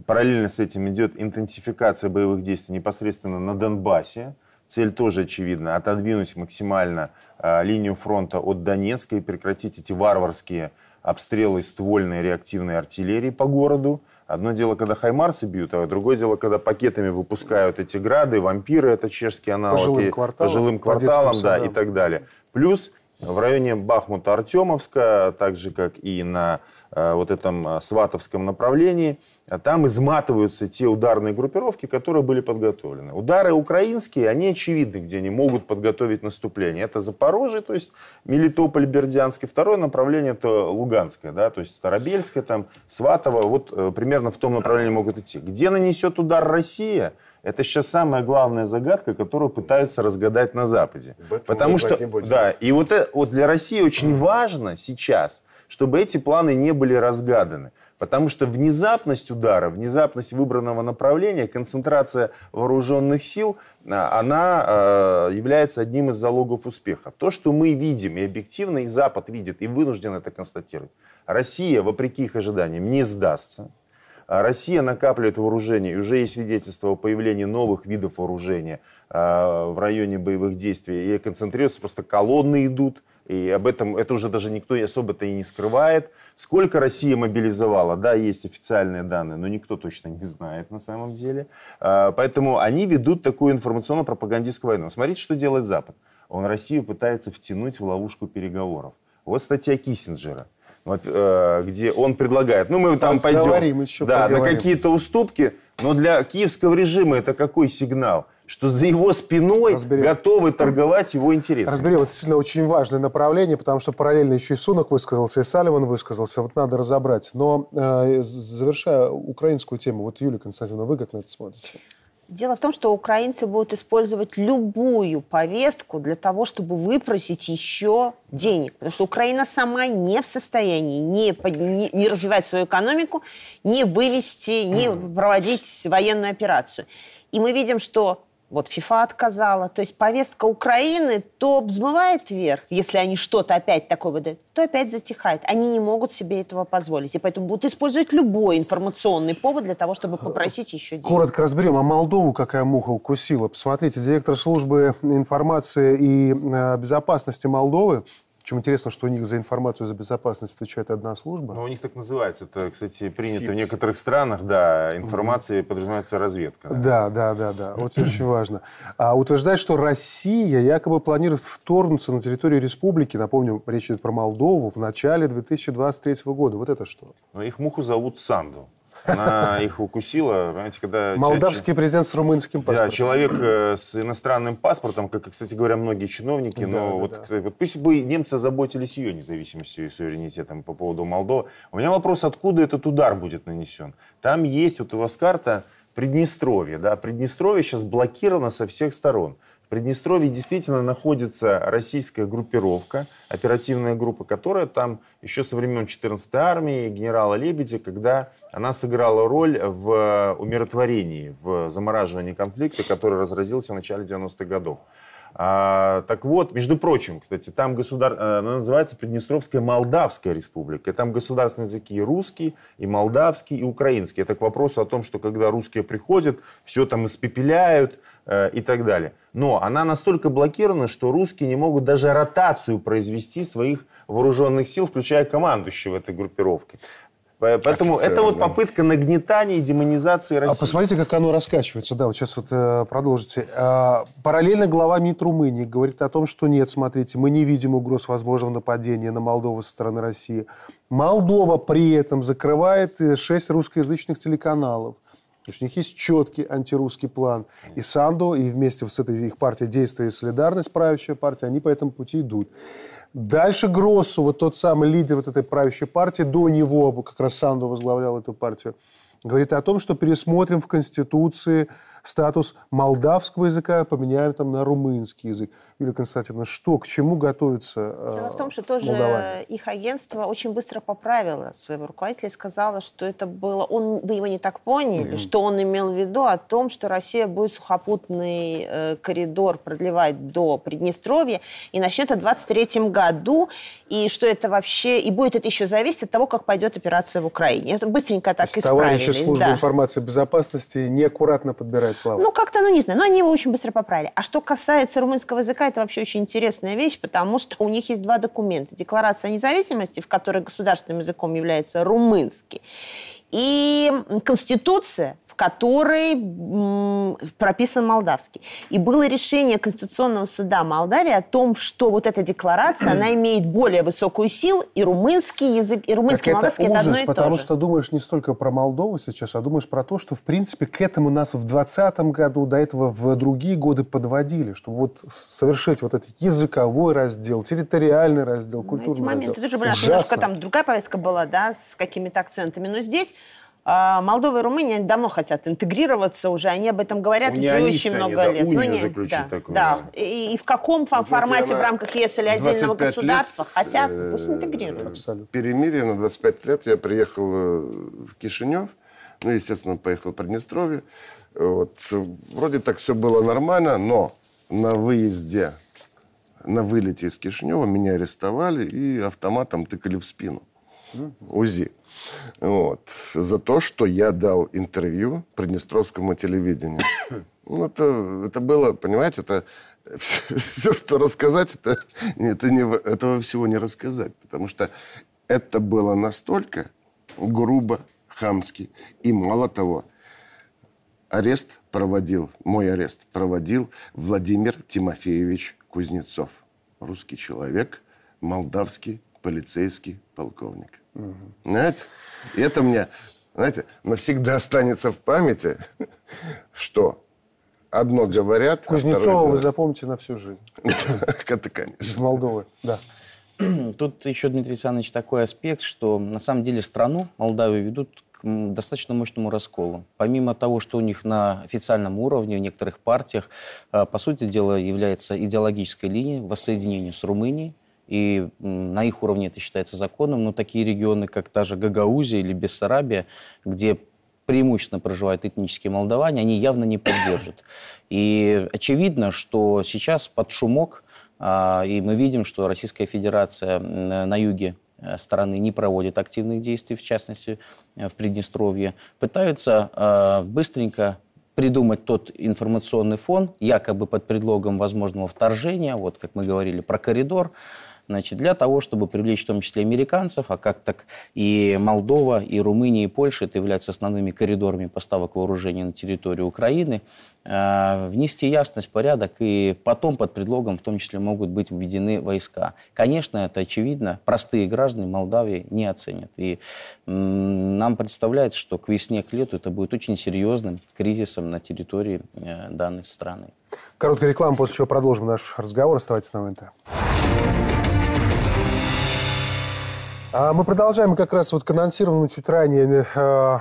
Параллельно с этим идет интенсификация боевых действий непосредственно на Донбассе. Цель тоже очевидна – отодвинуть максимально э, линию фронта от Донецка и прекратить эти варварские обстрелы ствольной реактивной артиллерии по городу. Одно дело, когда хаймарсы бьют, а другое дело, когда пакетами выпускают эти грады, вампиры, это чешский аналог, жилым и- кварталам, по жилым по кварталам, да, садам. и так далее. Плюс в районе Бахмута-Артемовска, так же, как и на э, вот этом э, сватовском направлении, а там изматываются те ударные группировки, которые были подготовлены. Удары украинские, они очевидны, где они могут подготовить наступление. Это Запорожье, то есть Мелитополь, Бердянск. И второе направление это Луганское, да, то есть Старобельское, там, Сватово. Вот э, примерно в том направлении могут идти. Где нанесет удар Россия, это сейчас самая главная загадка, которую пытаются разгадать на Западе. Потому что, да, и вот, э- вот для России очень важно сейчас, чтобы эти планы не были разгаданы. Потому что внезапность удара, внезапность выбранного направления, концентрация вооруженных сил, а, она э, является одним из залогов успеха. То, что мы видим, и объективно и Запад видит, и вынужден это констатировать. Россия, вопреки их ожиданиям, не сдастся. А Россия накапливает вооружение, и уже есть свидетельство о появлении новых видов вооружения а, в районе боевых действий. И концентрируется, просто колонны идут, и об этом это уже даже никто особо-то и не скрывает. Сколько Россия мобилизовала? Да, есть официальные данные, но никто точно не знает на самом деле. А, Поэтому они ведут такую информационно-пропагандистскую войну. Смотрите, что делает Запад. Он Россию пытается втянуть в ловушку переговоров. Вот статья Киссинджера вот, э, где он предлагает, ну мы там пойдем, Поговорим еще, да, на поговорим. какие-то уступки, но для киевского режима это какой сигнал? Что за его спиной Разберем. готовы торговать его интересами. Разберем. Это действительно очень важное направление, потому что параллельно еще и Сунок высказался, и Салливан высказался. Вот надо разобрать. Но э, завершая украинскую тему, вот Юлия Константиновна, вы как на это смотрите? Дело в том, что украинцы будут использовать любую повестку для того, чтобы выпросить еще денег. Потому что Украина сама не в состоянии не, под- не- не развивать свою экономику, не вывести, не проводить военную операцию. И мы видим, что вот ФИФА отказала. То есть повестка Украины то взмывает вверх, если они что-то опять такое выдают, то опять затихает. Они не могут себе этого позволить. И поэтому будут использовать любой информационный повод для того, чтобы попросить еще денег. Коротко разберем. А Молдову какая муха укусила? Посмотрите, директор службы информации и э, безопасности Молдовы, чем интересно, что у них за информацию за безопасность отвечает одна служба. Ну, у них так называется. Это, кстати, принято СИП. в некоторых странах, да, информации подразумевается разведка. Да, да, да, да. Вот очень важно. А утверждает, что Россия якобы планирует вторгнуться на территорию республики, напомню, речь идет про Молдову, в начале 2023 года. Вот это что? Но их муху зовут Санду. Она их укусила, понимаете, когда... Молдавский президент с румынским паспортом. Да, человек э, с иностранным паспортом, как, кстати говоря, многие чиновники, Да, но да, вот, да. кстати, вот пусть бы немцы заботились ее независимостью и суверенитетом по поводу Молдовы. У меня вопрос, откуда этот удар будет нанесен? Там есть, вот у вас карта Приднестровье, да, Приднестровье сейчас блокировано со всех сторон. Приднестровье действительно находится российская группировка, оперативная группа, которая там еще со времен 14-й армии генерала Лебедя, когда она сыграла роль в умиротворении, в замораживании конфликта, который разразился в начале 90-х годов. А, так вот, между прочим, кстати, там государ... э, она называется Приднестровская Молдавская республика. Там государственные языки и русский, и молдавский, и украинский. Это к вопросу о том, что когда русские приходят, все там испепеляют э, и так далее. Но она настолько блокирована, что русские не могут даже ротацию произвести своих вооруженных сил, включая командующего этой группировки. По- Поэтому Офицеров, это вот да. попытка нагнетания и демонизации России. А посмотрите, как оно раскачивается. Да, вот сейчас вот э, продолжите. А, параллельно глава МИД Румынии говорит о том, что нет, смотрите, мы не видим угроз возможного нападения на Молдову со стороны России. Молдова при этом закрывает э, шесть русскоязычных телеканалов. То есть у них есть четкий антирусский план. И Санду, и вместе с этой их партией «Действие и солидарность», правящая партия, они по этому пути идут. Дальше Гроссу, вот тот самый лидер вот этой правящей партии, до него как раз Санду возглавлял эту партию, говорит о том, что пересмотрим в Конституции статус молдавского языка, поменяем там на румынский язык. Юлия Константиновна, что, к чему готовится э, Дело в том, что тоже молдаване? их агентство очень быстро поправило своего руководителя и сказала, что это было... Он, вы его не так поняли, что он имел в виду о том, что Россия будет сухопутный э, коридор продлевать до Приднестровья и начнет это в 23 году, и что это вообще... И будет это еще зависеть от того, как пойдет операция в Украине. Это быстренько так То есть Товарищи исправились. службы да. информации безопасности неаккуратно подбирают слова. Ну, как-то, ну, не знаю, но они его очень быстро поправили. А что касается румынского языка, это вообще очень интересная вещь, потому что у них есть два документа. Декларация о независимости, в которой государственным языком является румынский, и Конституция, в которой прописан молдавский. И было решение Конституционного суда Молдавии о том, что вот эта декларация, она имеет более высокую силу, и румынский язык, и румынский, и молдавский – это одно и потому то же. что думаешь не столько про Молдову сейчас, а думаешь про то, что, в принципе, к этому нас в 2020 году, до этого в другие годы подводили, чтобы вот совершить вот этот языковой раздел, территориальный раздел, культурный Эти моменты раздел. тоже были. Немножко там другая повестка была, да, с какими-то акцентами. Но здесь Молдова и Румыния они давно хотят интегрироваться уже, они об этом говорят уже очень они, много да, лет. унию не- заключить да, такую, да. да. И, и в каком Знаете, формате в рамках ЕС или отдельного 25 государства лет, хотят, э, пусть интегрируются. Абсолютно. перемирие на 25 лет я приехал э, в Кишинев, ну, естественно, поехал в Приднестровье. Вот. Вроде так все было нормально, но на выезде, на вылете из Кишинева меня арестовали и автоматом тыкали в спину. УЗИ. Вот. За то, что я дал интервью Приднестровскому телевидению. Ну, это, это было, понимаете, это все, что рассказать, это, это не, этого всего не рассказать. Потому что это было настолько грубо, хамски. И мало того, арест проводил, мой арест проводил Владимир Тимофеевич Кузнецов. Русский человек, молдавский полицейский полковник. Знаете? И это мне, знаете, навсегда останется в памяти, что одно говорят, а Кузнецова второе вы запомните на всю жизнь. Это, Из конечно. Молдовы, да. Тут еще, Дмитрий Александрович, такой аспект, что на самом деле страну Молдавию ведут к достаточно мощному расколу. Помимо того, что у них на официальном уровне, в некоторых партиях, э, по сути дела, является идеологической линией воссоединения с Румынией, и на их уровне это считается законом, но такие регионы, как та же Гагаузия или Бессарабия, где преимущественно проживают этнические молдаване, они явно не поддержат. И очевидно, что сейчас под шумок, а, и мы видим, что Российская Федерация на юге э, страны не проводит активных действий, в частности, э, в Приднестровье, пытаются э, быстренько придумать тот информационный фон, якобы под предлогом возможного вторжения, вот как мы говорили про коридор, значит, для того, чтобы привлечь в том числе американцев, а как так и Молдова, и Румыния, и Польша, это являются основными коридорами поставок вооружений на территорию Украины, э, внести ясность, порядок, и потом под предлогом в том числе могут быть введены войска. Конечно, это очевидно, простые граждане Молдавии не оценят. И нам представляется, что к весне, к лету это будет очень серьезным кризисом на территории э, данной страны. Короткая реклама, после чего продолжим наш разговор. Оставайтесь на ВНТ. Мы продолжаем как раз вот к анонсированному чуть ранее э,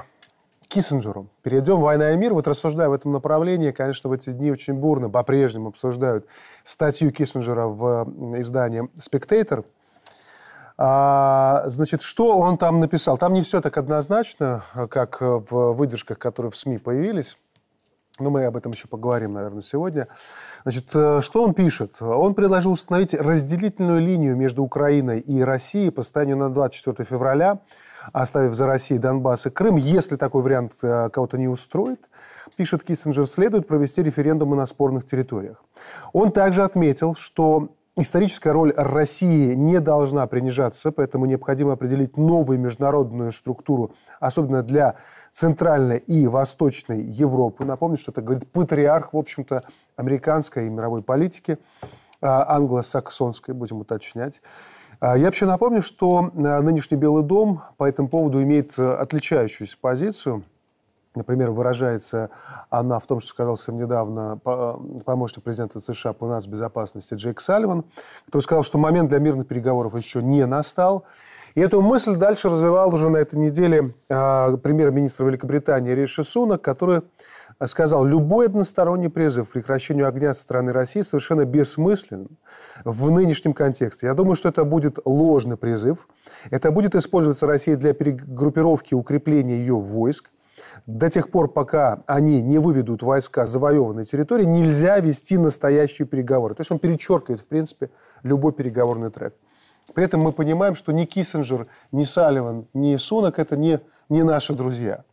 Киссинджеру. Перейдем «Война и мир». Вот рассуждая в этом направлении, конечно, в эти дни очень бурно по-прежнему обсуждают статью Киссинджера в издании «Спектейтор». А, значит, что он там написал? Там не все так однозначно, как в выдержках, которые в СМИ появились. Но мы об этом еще поговорим, наверное, сегодня. Значит, э, что он пишет? Он предложил установить разделительную линию между Украиной и Россией по состоянию на 24 февраля, оставив за Россией Донбасс и Крым. Если такой вариант э, кого-то не устроит, пишет Киссинджер, следует провести референдумы на спорных территориях. Он также отметил, что Историческая роль России не должна принижаться, поэтому необходимо определить новую международную структуру, особенно для Центральной и Восточной Европы. Напомню, что это говорит патриарх, в общем-то, американской и мировой политики, а, англосаксонской, будем уточнять. А, я вообще напомню, что а, нынешний Белый дом по этому поводу имеет отличающуюся позицию. Например, выражается она в том, что сказал совсем недавно помощник президента США по нацбезопасности Джейк Салливан, который сказал, что момент для мирных переговоров еще не настал. И эту мысль дальше развивал уже на этой неделе э, премьер-министр Великобритании Риши Сунак, который сказал, любой односторонний призыв к прекращению огня со стороны России совершенно бессмыслен в нынешнем контексте. Я думаю, что это будет ложный призыв. Это будет использоваться Россией для перегруппировки укрепления ее войск. До тех пор, пока они не выведут войска с завоеванной территории, нельзя вести настоящие переговоры. То есть он перечеркивает, в принципе, любой переговорный трек. При этом мы понимаем, что ни Киссинджер, ни Салливан, ни Сунок – это не, не наши друзья.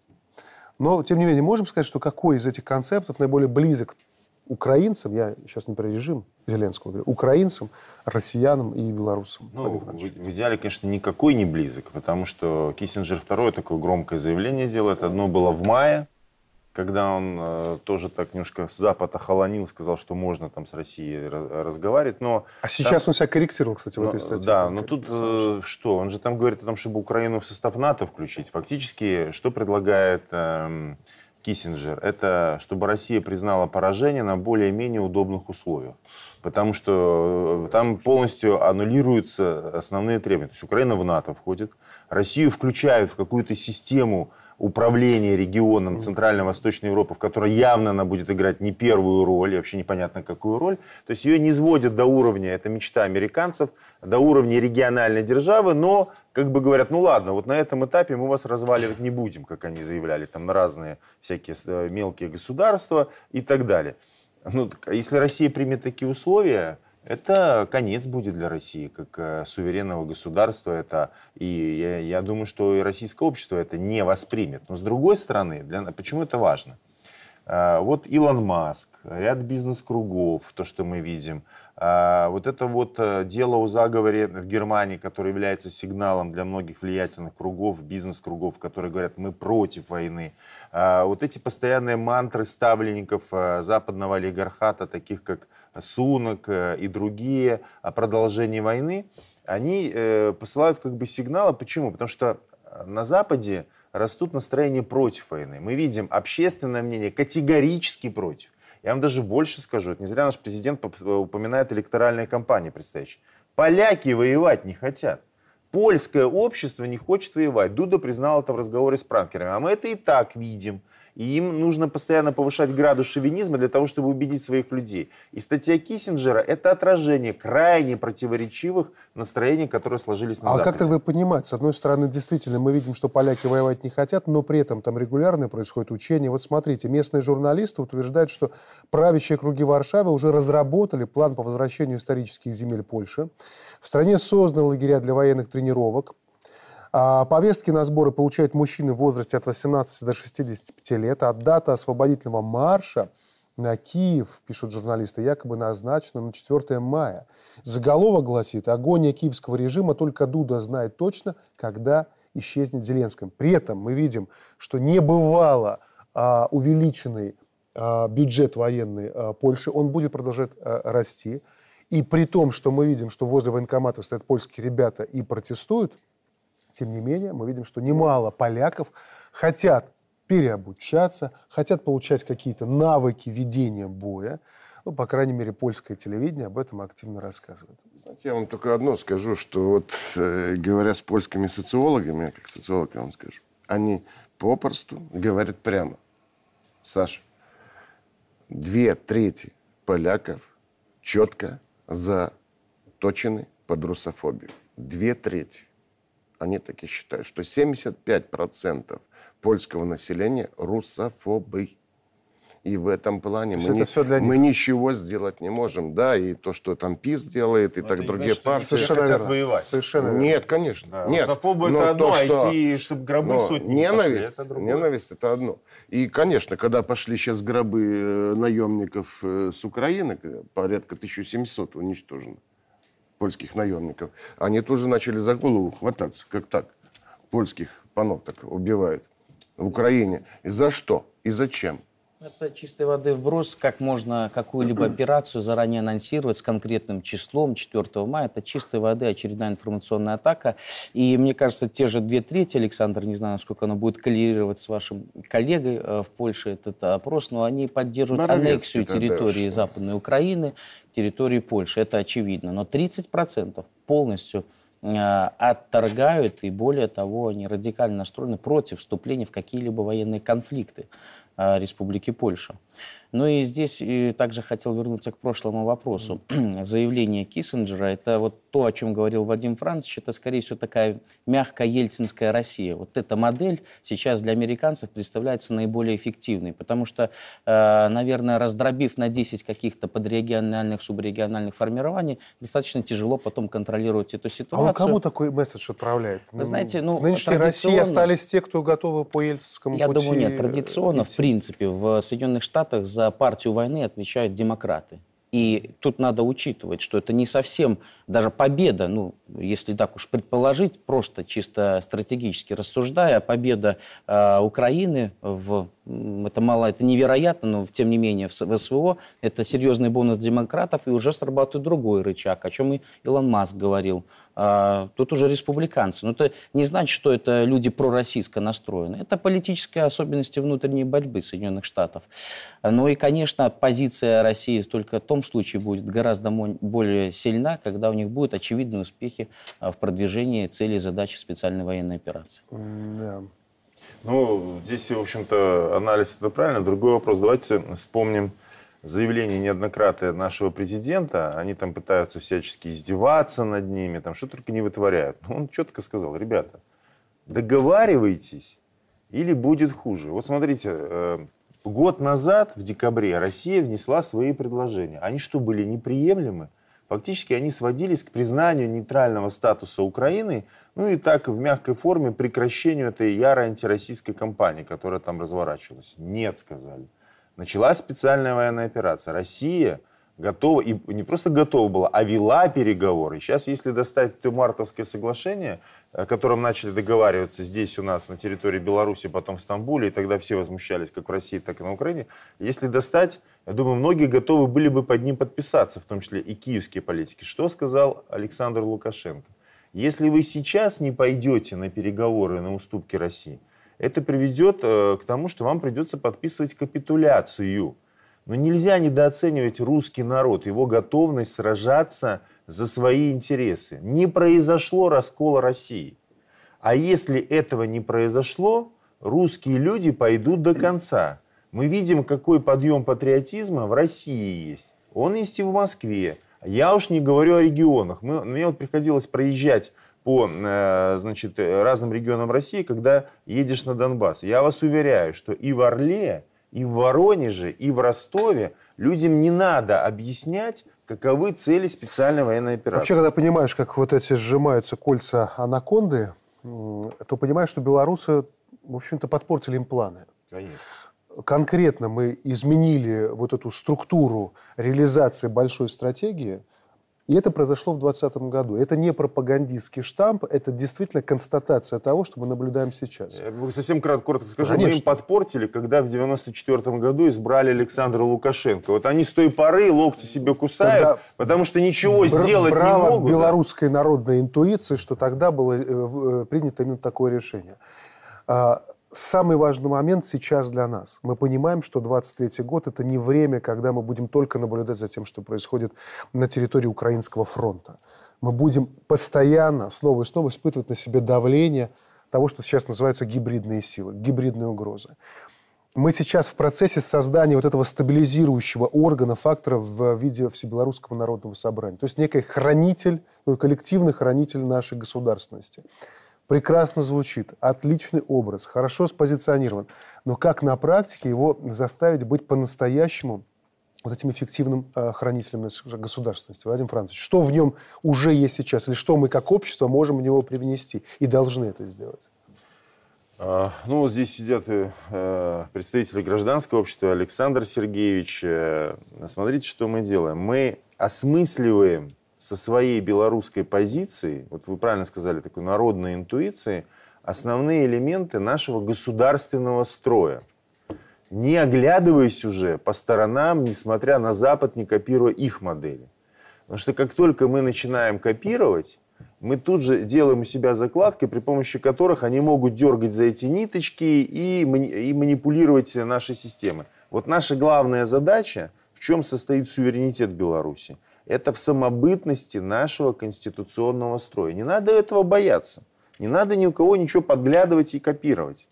Но, тем не менее, можем сказать, что какой из этих концептов наиболее близок украинцам, я сейчас не про режим Зеленского говорю, украинцам, россиянам и белорусам? Ну, в, в идеале, конечно, никакой не близок, потому что Киссинджер второе такое громкое заявление делает. Одно было в мае, когда он э, тоже так немножко с Запада холонил, сказал, что можно там с Россией разговаривать, но... А сейчас там, он себя корректировал, кстати, в этой статье. Да, но тут э, что? Он же там говорит о том, чтобы Украину в состав НАТО включить. Фактически, что предлагает э, Киссинджер? Это чтобы Россия признала поражение на более-менее удобных условиях. Потому что э, там полностью аннулируются основные требования. То есть Украина в НАТО входит, Россию включают в какую-то систему управление регионом Центрально-Восточной Европы, в которой явно она будет играть не первую роль, и вообще непонятно какую роль. То есть ее не сводят до уровня, это мечта американцев, до уровня региональной державы, но как бы говорят, ну ладно, вот на этом этапе мы вас разваливать не будем, как они заявляли, там на разные всякие э, мелкие государства и так далее. Ну, а если Россия примет такие условия, это конец будет для России как э, суверенного государства. Это, и я, я думаю, что и российское общество это не воспримет. Но с другой стороны, для, почему это важно? Э, вот Илон Маск, ряд бизнес-кругов, то, что мы видим. Э, вот это вот э, дело о заговоре в Германии, которое является сигналом для многих влиятельных кругов, бизнес-кругов, которые говорят, мы против войны. Вот эти постоянные мантры ставленников западного олигархата, таких как Сунок и другие о продолжении войны, они посылают как бы сигналы. Почему? Потому что на Западе растут настроения против войны. Мы видим общественное мнение категорически против. Я вам даже больше скажу, это не зря наш президент упоминает электоральные кампании предстоящие. Поляки воевать не хотят. Польское общество не хочет воевать. Дуда признал это в разговоре с пранкерами. А мы это и так видим. И им нужно постоянно повышать градус шовинизма для того, чтобы убедить своих людей. И статья Киссинджера – это отражение крайне противоречивых настроений, которые сложились на а Западе. А как тогда понимать? С одной стороны, действительно, мы видим, что поляки воевать не хотят, но при этом там регулярно происходит учение. Вот смотрите, местные журналисты утверждают, что правящие круги Варшавы уже разработали план по возвращению исторических земель Польши. В стране созданы лагеря для военных тренировок. А повестки на сборы получают мужчины в возрасте от 18 до 65 лет, а дата освободительного марша на Киев, пишут журналисты, якобы назначена на 4 мая. Заголовок гласит «Агония киевского режима, только Дуда знает точно, когда исчезнет Зеленским». При этом мы видим, что не бывало а, увеличенный а, бюджет военный а, Польши, он будет продолжать а, расти. И при том, что мы видим, что возле военкоматов стоят польские ребята и протестуют, тем не менее, мы видим, что немало поляков хотят переобучаться, хотят получать какие-то навыки ведения боя. Ну, по крайней мере, польское телевидение об этом активно рассказывает. Знаете, я вам только одно скажу, что вот э, говоря с польскими социологами, я как социолог я вам скажу, они попросту говорят прямо. Саша, две трети поляков четко заточены под русофобию. Две трети. Они таки считают, что 75% польского населения русофобы. И в этом плане мы, не, все для мы ничего сделать не можем. Да, и то, что там ПИС делает, и Но так другие значит, партии. Совершенно хотят воевать. Совершенно Нет, конечно. Да. Нет. Русофобы это одно, то, что... а идти, чтобы гробы Но сотни ненависть, пошли, это Ненависть это одно. И, конечно, когда пошли сейчас гробы э, наемников э, с Украины, порядка 1700 уничтожено, польских наемников, они тоже начали за голову хвататься. Как так? Польских панов так убивают в Украине. И за что? И зачем? Это чистой воды вброс. Как можно какую-либо операцию заранее анонсировать с конкретным числом 4 мая? Это чистой воды очередная информационная атака. И мне кажется, те же две трети, Александр, не знаю, насколько оно будет коллерировать с вашим коллегой э, в Польше, этот опрос, но они поддерживают аннексию территории да, Западной Украины, территории Польши. Это очевидно. Но 30% полностью Э, отторгают и, более того, они радикально настроены против вступления в какие-либо военные конфликты Республики Польша. Ну и здесь и также хотел вернуться к прошлому вопросу. Заявление Киссинджера – это вот то, о чем говорил Вадим Францович, это, скорее всего, такая мягкая ельцинская Россия. Вот эта модель сейчас для американцев представляется наиболее эффективной, потому что, э, наверное, раздробив на 10 каких-то подрегиональных, субрегиональных формирований, достаточно тяжело потом контролировать эту ситуацию. А он кому такой месседж отправляет? Вы знаете, ну, в нынешней России остались те, кто готовы по ельцинскому Я пути думаю, нет. Традиционно, идти. в принципе, в Соединенных Штатах за партию войны отвечают демократы. И тут надо учитывать, что это не совсем даже победа, ну, если так уж предположить, просто чисто стратегически рассуждая, победа э, Украины в это мало, это невероятно, но тем не менее в, СВО это серьезный бонус демократов, и уже срабатывает другой рычаг, о чем и Илон Маск говорил. А, тут уже республиканцы. Но это не значит, что это люди пророссийско настроены. Это политические особенности внутренней борьбы Соединенных Штатов. Ну и, конечно, позиция России только в том случае будет гораздо более сильна, когда у них будут очевидные успехи а, в продвижении целей и задачи специальной военной операции. Yeah. Ну, здесь, в общем-то, анализ это правильно. Другой вопрос. Давайте вспомним заявление неоднократное нашего президента. Они там пытаются всячески издеваться над ними, там что только не вытворяют. Но он четко сказал, ребята, договаривайтесь или будет хуже. Вот смотрите, э, год назад, в декабре, Россия внесла свои предложения. Они что, были неприемлемы? Фактически они сводились к признанию нейтрального статуса Украины, ну и так в мягкой форме прекращению этой ярой антироссийской кампании, которая там разворачивалась. Нет, сказали. Началась специальная военная операция. Россия готова, и не просто готова была, а вела переговоры. Сейчас, если достать то мартовское соглашение, о котором начали договариваться здесь у нас, на территории Беларуси, потом в Стамбуле, и тогда все возмущались, как в России, так и на Украине, если достать, я думаю, многие готовы были бы под ним подписаться, в том числе и киевские политики. Что сказал Александр Лукашенко? Если вы сейчас не пойдете на переговоры, на уступки России, это приведет э, к тому, что вам придется подписывать капитуляцию. Но нельзя недооценивать русский народ, его готовность сражаться за свои интересы. Не произошло раскола России. А если этого не произошло, русские люди пойдут до конца. Мы видим, какой подъем патриотизма в России есть. Он есть и в Москве. Я уж не говорю о регионах. Мы, мне вот приходилось проезжать по э, значит, разным регионам России, когда едешь на Донбасс. Я вас уверяю, что и в Орле, и в Воронеже, и в Ростове людям не надо объяснять, каковы цели специальной военной операции. Вообще, когда понимаешь, как вот эти сжимаются кольца анаконды, то понимаешь, что белорусы, в общем-то, подпортили им планы. Конечно. конкретно мы изменили вот эту структуру реализации большой стратегии, и это произошло в 2020 году. Это не пропагандистский штамп, это действительно констатация того, что мы наблюдаем сейчас. Я совсем кратко, коротко скажу. Конечно. Мы им подпортили, когда в 94 году избрали Александра Лукашенко. Вот они с той поры локти себе кусают, Тогда потому что ничего Бр- сделать не могут. да. белорусской народной интуиции, что тогда было э, э, принято именно такое решение. Самый важный момент сейчас для нас. Мы понимаем, что 23 год – это не время, когда мы будем только наблюдать за тем, что происходит на территории Украинского фронта. Мы будем постоянно, снова и снова испытывать на себе давление того, что сейчас называется гибридные силы, гибридные угрозы. Мы сейчас в процессе создания вот этого стабилизирующего органа, фактора в виде Всебелорусского народного собрания. То есть некий хранитель, ну, коллективный хранитель нашей государственности. Прекрасно звучит, отличный образ, хорошо спозиционирован. Но как на практике его заставить быть по-настоящему вот этим эффективным э, хранителем государственности? Вадим Францович, что в нем уже есть сейчас, или что мы как общество можем в него привнести и должны это сделать? А, Ну, здесь сидят э, представители гражданского общества, Александр Сергеевич. Э, Смотрите, что мы делаем. Мы осмысливаем со своей белорусской позиции, вот вы правильно сказали, такой народной интуиции, основные элементы нашего государственного строя. Не оглядываясь уже по сторонам, несмотря на Запад, не копируя их модели. Потому что как только мы начинаем копировать, мы тут же делаем у себя закладки, при помощи которых они могут дергать за эти ниточки и, и манипулировать нашей системой. Вот наша главная задача, в чем состоит суверенитет Беларуси, это в самобытности нашего конституционного строя. Не надо этого бояться. Не надо ни у кого ничего подглядывать и копировать.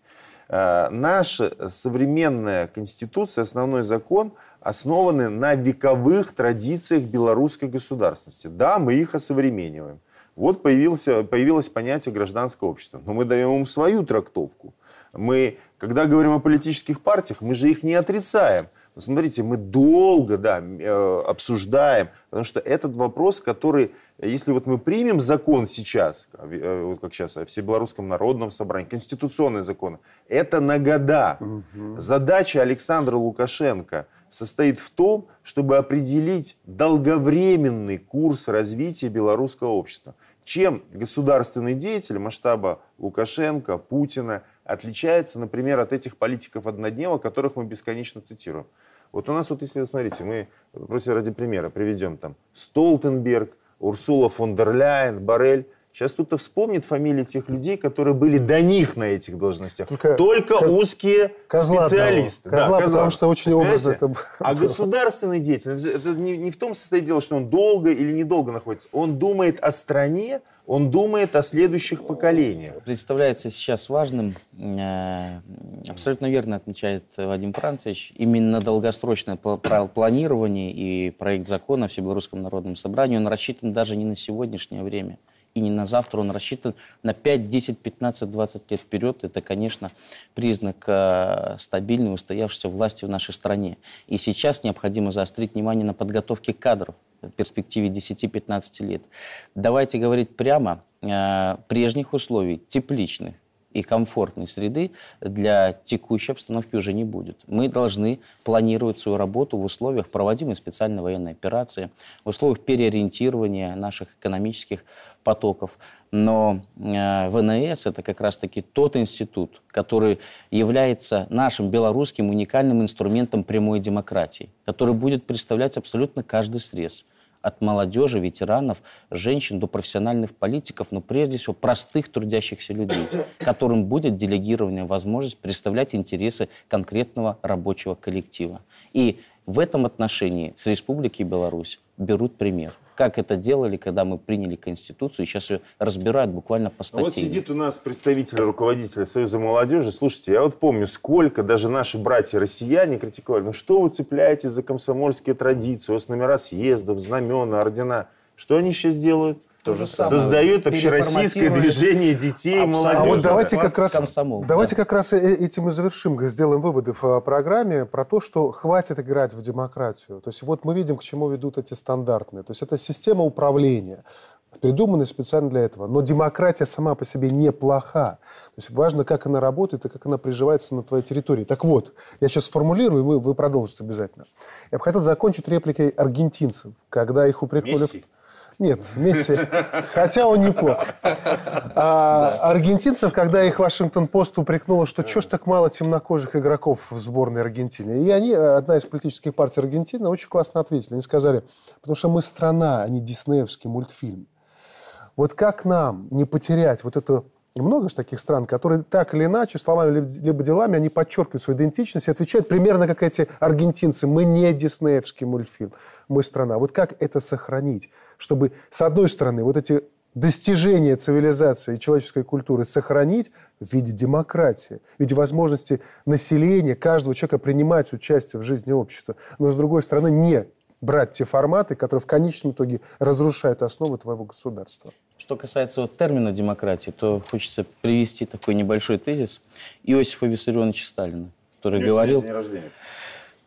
Э, Наша современная конституция, основной закон, основаны на вековых традициях белорусской государственности. Да, мы их осовремениваем. Вот появился, появилось понятие гражданского общества. Но мы даем им свою трактовку. Мы, когда говорим о политических партиях, мы же их не отрицаем. Но смотрите, мы долго да, э, обсуждаем, потому что этот вопрос, который, если вот мы примем закон сейчас, э, вот как сейчас, о Всебелорусском народном собрании, конституционные законы, это на года. Задача Александра Лукашенко состоит в том, чтобы определить долговременный курс развития белорусского общества. Чем государственный деятель масштаба Лукашенко, Путина отличается, например, от этих политиков-одноднева, которых мы бесконечно цитируем. Вот у нас, вот если вы смотрите, мы просто ради примера приведем там Столтенберг, Урсула фон дер Ляйен, Барель. Сейчас кто-то вспомнит фамилии тех людей, которые были до них на этих должностях. Только Только, Ко- узкие Козла специалисты. одного. Козла, потому что очень образно это было. А государственный деятель, это не, не в том состоит дело, что он долго или недолго находится. Он думает о стране, он думает о следующих поколениях. представляется сейчас важным, э, абсолютно верно отмечает Вадим Францевич, именно долгосрочное пла- пла- планирование и проект закона о Всебелорусском народном собрании, он рассчитан даже не на сегодняшнее время не на завтра, он рассчитан на 5, 10, 15, 20 лет вперед. Это, конечно, признак э, стабильной, устоявшейся власти в нашей стране. И сейчас необходимо заострить внимание на подготовке кадров в перспективе 10-15 лет. Давайте говорить прямо, э, прежних условий, тепличных и комфортной среды для текущей обстановки уже не будет. Мы должны планировать свою работу в условиях проводимой специальной военной операции, в условиях переориентирования наших экономических потоков. Но э, ВНС это как раз-таки тот институт, который является нашим белорусским уникальным инструментом прямой демократии, который будет представлять абсолютно каждый срез от молодежи, ветеранов, женщин до профессиональных политиков, но прежде всего простых трудящихся людей, которым будет делегирована возможность представлять интересы конкретного рабочего коллектива. И в этом отношении с Республики Беларусь берут пример. Как это делали, когда мы приняли Конституцию, и сейчас ее разбирают буквально по Ну Вот статье. сидит у нас представитель руководителя Союза молодежи. Слушайте, я вот помню, сколько даже наши братья-россияне критиковали. Ну что вы цепляете за комсомольские традиции? У вас номера съездов, знамена, ордена. Что они сейчас делают? То же самое. Создают общероссийское движение детей и Абсолютно. молодежи. А вот давайте да. как раз, Комсомол, давайте да. как раз э- этим и завершим, сделаем выводы в э, программе про то, что хватит играть в демократию. То есть вот мы видим, к чему ведут эти стандартные. То есть это система управления. придуманы специально для этого. Но демократия сама по себе неплоха. То есть важно, как она работает и как она приживается на твоей территории. Так вот, я сейчас сформулирую, и вы, вы продолжите обязательно. Я бы хотел закончить репликой аргентинцев, когда их упрекнули... Месси? Нет, Месси, хотя он неплох. А, аргентинцев, когда их Вашингтон-Пост упрекнула, что чё ж так мало темнокожих игроков в сборной Аргентины. И они, одна из политических партий Аргентины, очень классно ответили. Они сказали, потому что мы страна, а не диснеевский мультфильм. Вот как нам не потерять вот эту много же таких стран, которые так или иначе, словами либо делами, они подчеркивают свою идентичность и отвечают примерно как эти аргентинцы. Мы не диснеевский мультфильм, мы страна. Вот как это сохранить, чтобы, с одной стороны, вот эти достижения цивилизации и человеческой культуры сохранить в виде демократии, в виде возможности населения, каждого человека принимать участие в жизни общества, но, с другой стороны, не брать те форматы, которые в конечном итоге разрушают основы твоего государства. Что касается вот термина демократии, то хочется привести такой небольшой тезис Иосифа Виссарионовича Сталина, который говорил... День рождения.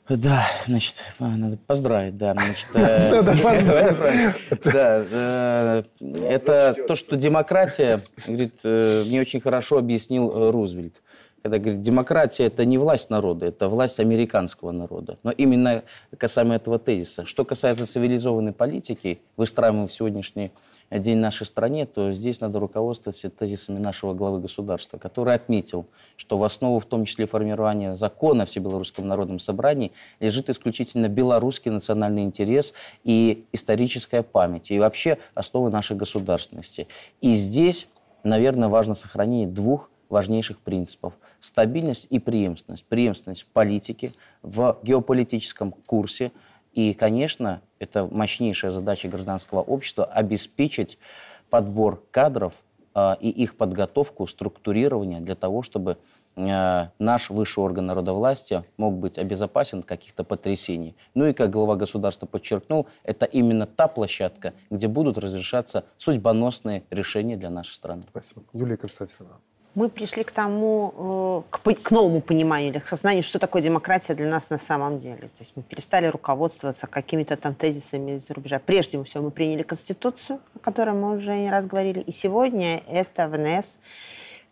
Да, значит, а, надо поздравить, да. Значит, э, надо поздравить. Да, э, это то, что демократия, говорит, э, мне очень хорошо объяснил Рузвельт когда говорит, демократия – это не власть народа, это власть американского народа. Но именно касаемо этого тезиса. Что касается цивилизованной политики, выстраиваемой в сегодняшний день нашей стране, то здесь надо руководствоваться тезисами нашего главы государства, который отметил, что в основу, в том числе формирования закона в Всебелорусском народном собрании, лежит исключительно белорусский национальный интерес и историческая память, и вообще основы нашей государственности. И здесь, наверное, важно сохранение двух важнейших принципов. Стабильность и преемственность. Преемственность в политике, в геополитическом курсе. И, конечно, это мощнейшая задача гражданского общества – обеспечить подбор кадров э, и их подготовку, структурирование для того, чтобы э, наш высший орган народовластия мог быть обезопасен от каких-то потрясений. Ну и, как глава государства подчеркнул, это именно та площадка, где будут разрешаться судьбоносные решения для нашей страны. Спасибо. Юлия Константиновна мы пришли к тому, э, к, к новому пониманию или к сознанию, что такое демократия для нас на самом деле. То есть мы перестали руководствоваться какими-то там тезисами из-за рубежа. Прежде всего мы приняли Конституцию, о которой мы уже не раз говорили, и сегодня это ВНС,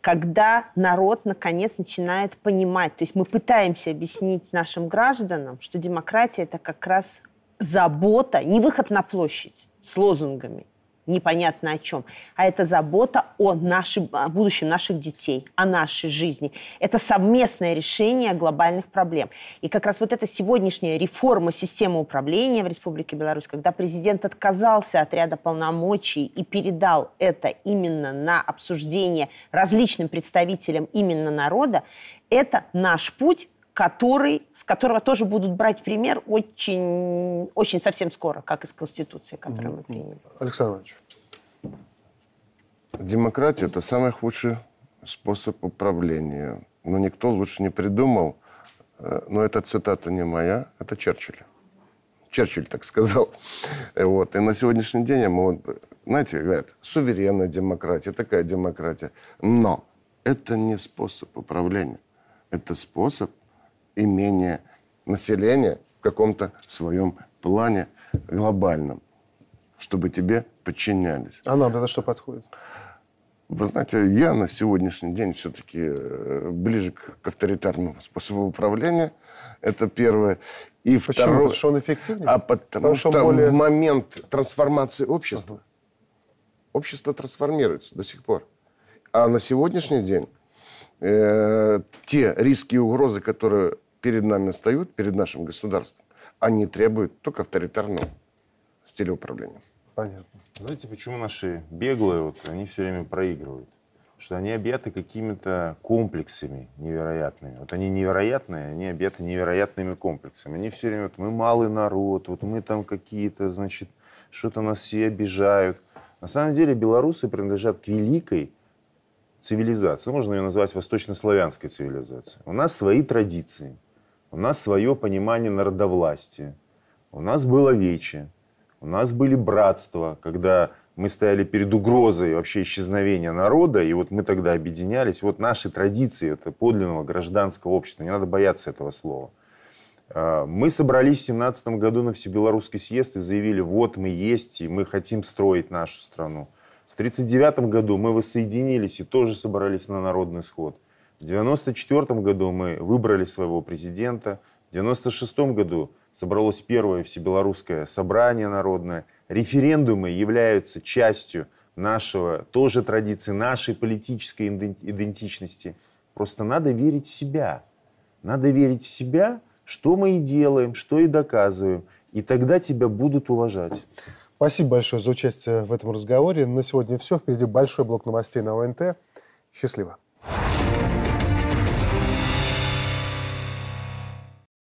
когда народ наконец начинает понимать, то есть мы пытаемся объяснить нашим гражданам, что демократия это как раз забота, не выход на площадь с лозунгами, непонятно о чем, а это забота о, нашем, о будущем наших детей, о нашей жизни. Это совместное решение глобальных проблем. И как раз вот эта сегодняшняя реформа системы управления в Республике Беларусь, когда президент отказался от ряда полномочий и передал это именно на обсуждение различным представителям именно народа, это наш путь который, с которого тоже будут брать пример очень, очень совсем скоро, как из Конституции, которую мы приняли. Александр Иванович. Демократия – это самый худший способ управления. Но никто лучше не придумал. Э, но эта цитата не моя, это Черчилль. Черчилль так сказал. Вот. И на сегодняшний день мы, вот, знаете, говорят, суверенная демократия, такая демократия. Но это не способ управления. Это способ имения населения в каком-то своем плане глобальном, чтобы тебе подчинялись. А нам это что подходит? Вы знаете, я на сегодняшний день все-таки э, ближе к авторитарному способу управления. Это первое. И Почему? второе... Потому что он эффективнее? А потому, потому что, что более... в момент трансформации общества ага. общество трансформируется до сих пор. А на сегодняшний день э, те риски и угрозы, которые перед нами встают, перед нашим государством, они требуют только авторитарного стиля управления. Понятно. Знаете, почему наши беглые, вот, они все время проигрывают? Что они объяты какими-то комплексами невероятными. Вот они невероятные, они объяты невероятными комплексами. Они все время, вот, мы малый народ, вот мы там какие-то, значит, что-то нас все обижают. На самом деле белорусы принадлежат к великой цивилизации. Можно ее назвать восточнославянской цивилизацией. У нас свои традиции, у нас свое понимание народовластия, у нас было вече, у нас были братства, когда мы стояли перед угрозой вообще исчезновения народа, и вот мы тогда объединялись. Вот наши традиции, это подлинного гражданского общества, не надо бояться этого слова. А, мы собрались в 2017 году на Всебелорусский съезд и заявили, вот мы есть, и мы хотим строить нашу страну. В 1939 году мы воссоединились и тоже собрались на народный сход. В 1994 году мы выбрали своего президента. В 1996 году собралось первое всебелорусское собрание народное. Референдумы являются частью нашего, тоже традиции, нашей политической идентичности. Просто надо верить в себя. Надо верить в себя, что мы и делаем, что и доказываем. И тогда тебя будут уважать. Спасибо большое за участие в этом разговоре. На сегодня все. Впереди большой блок новостей на ОНТ. Счастливо.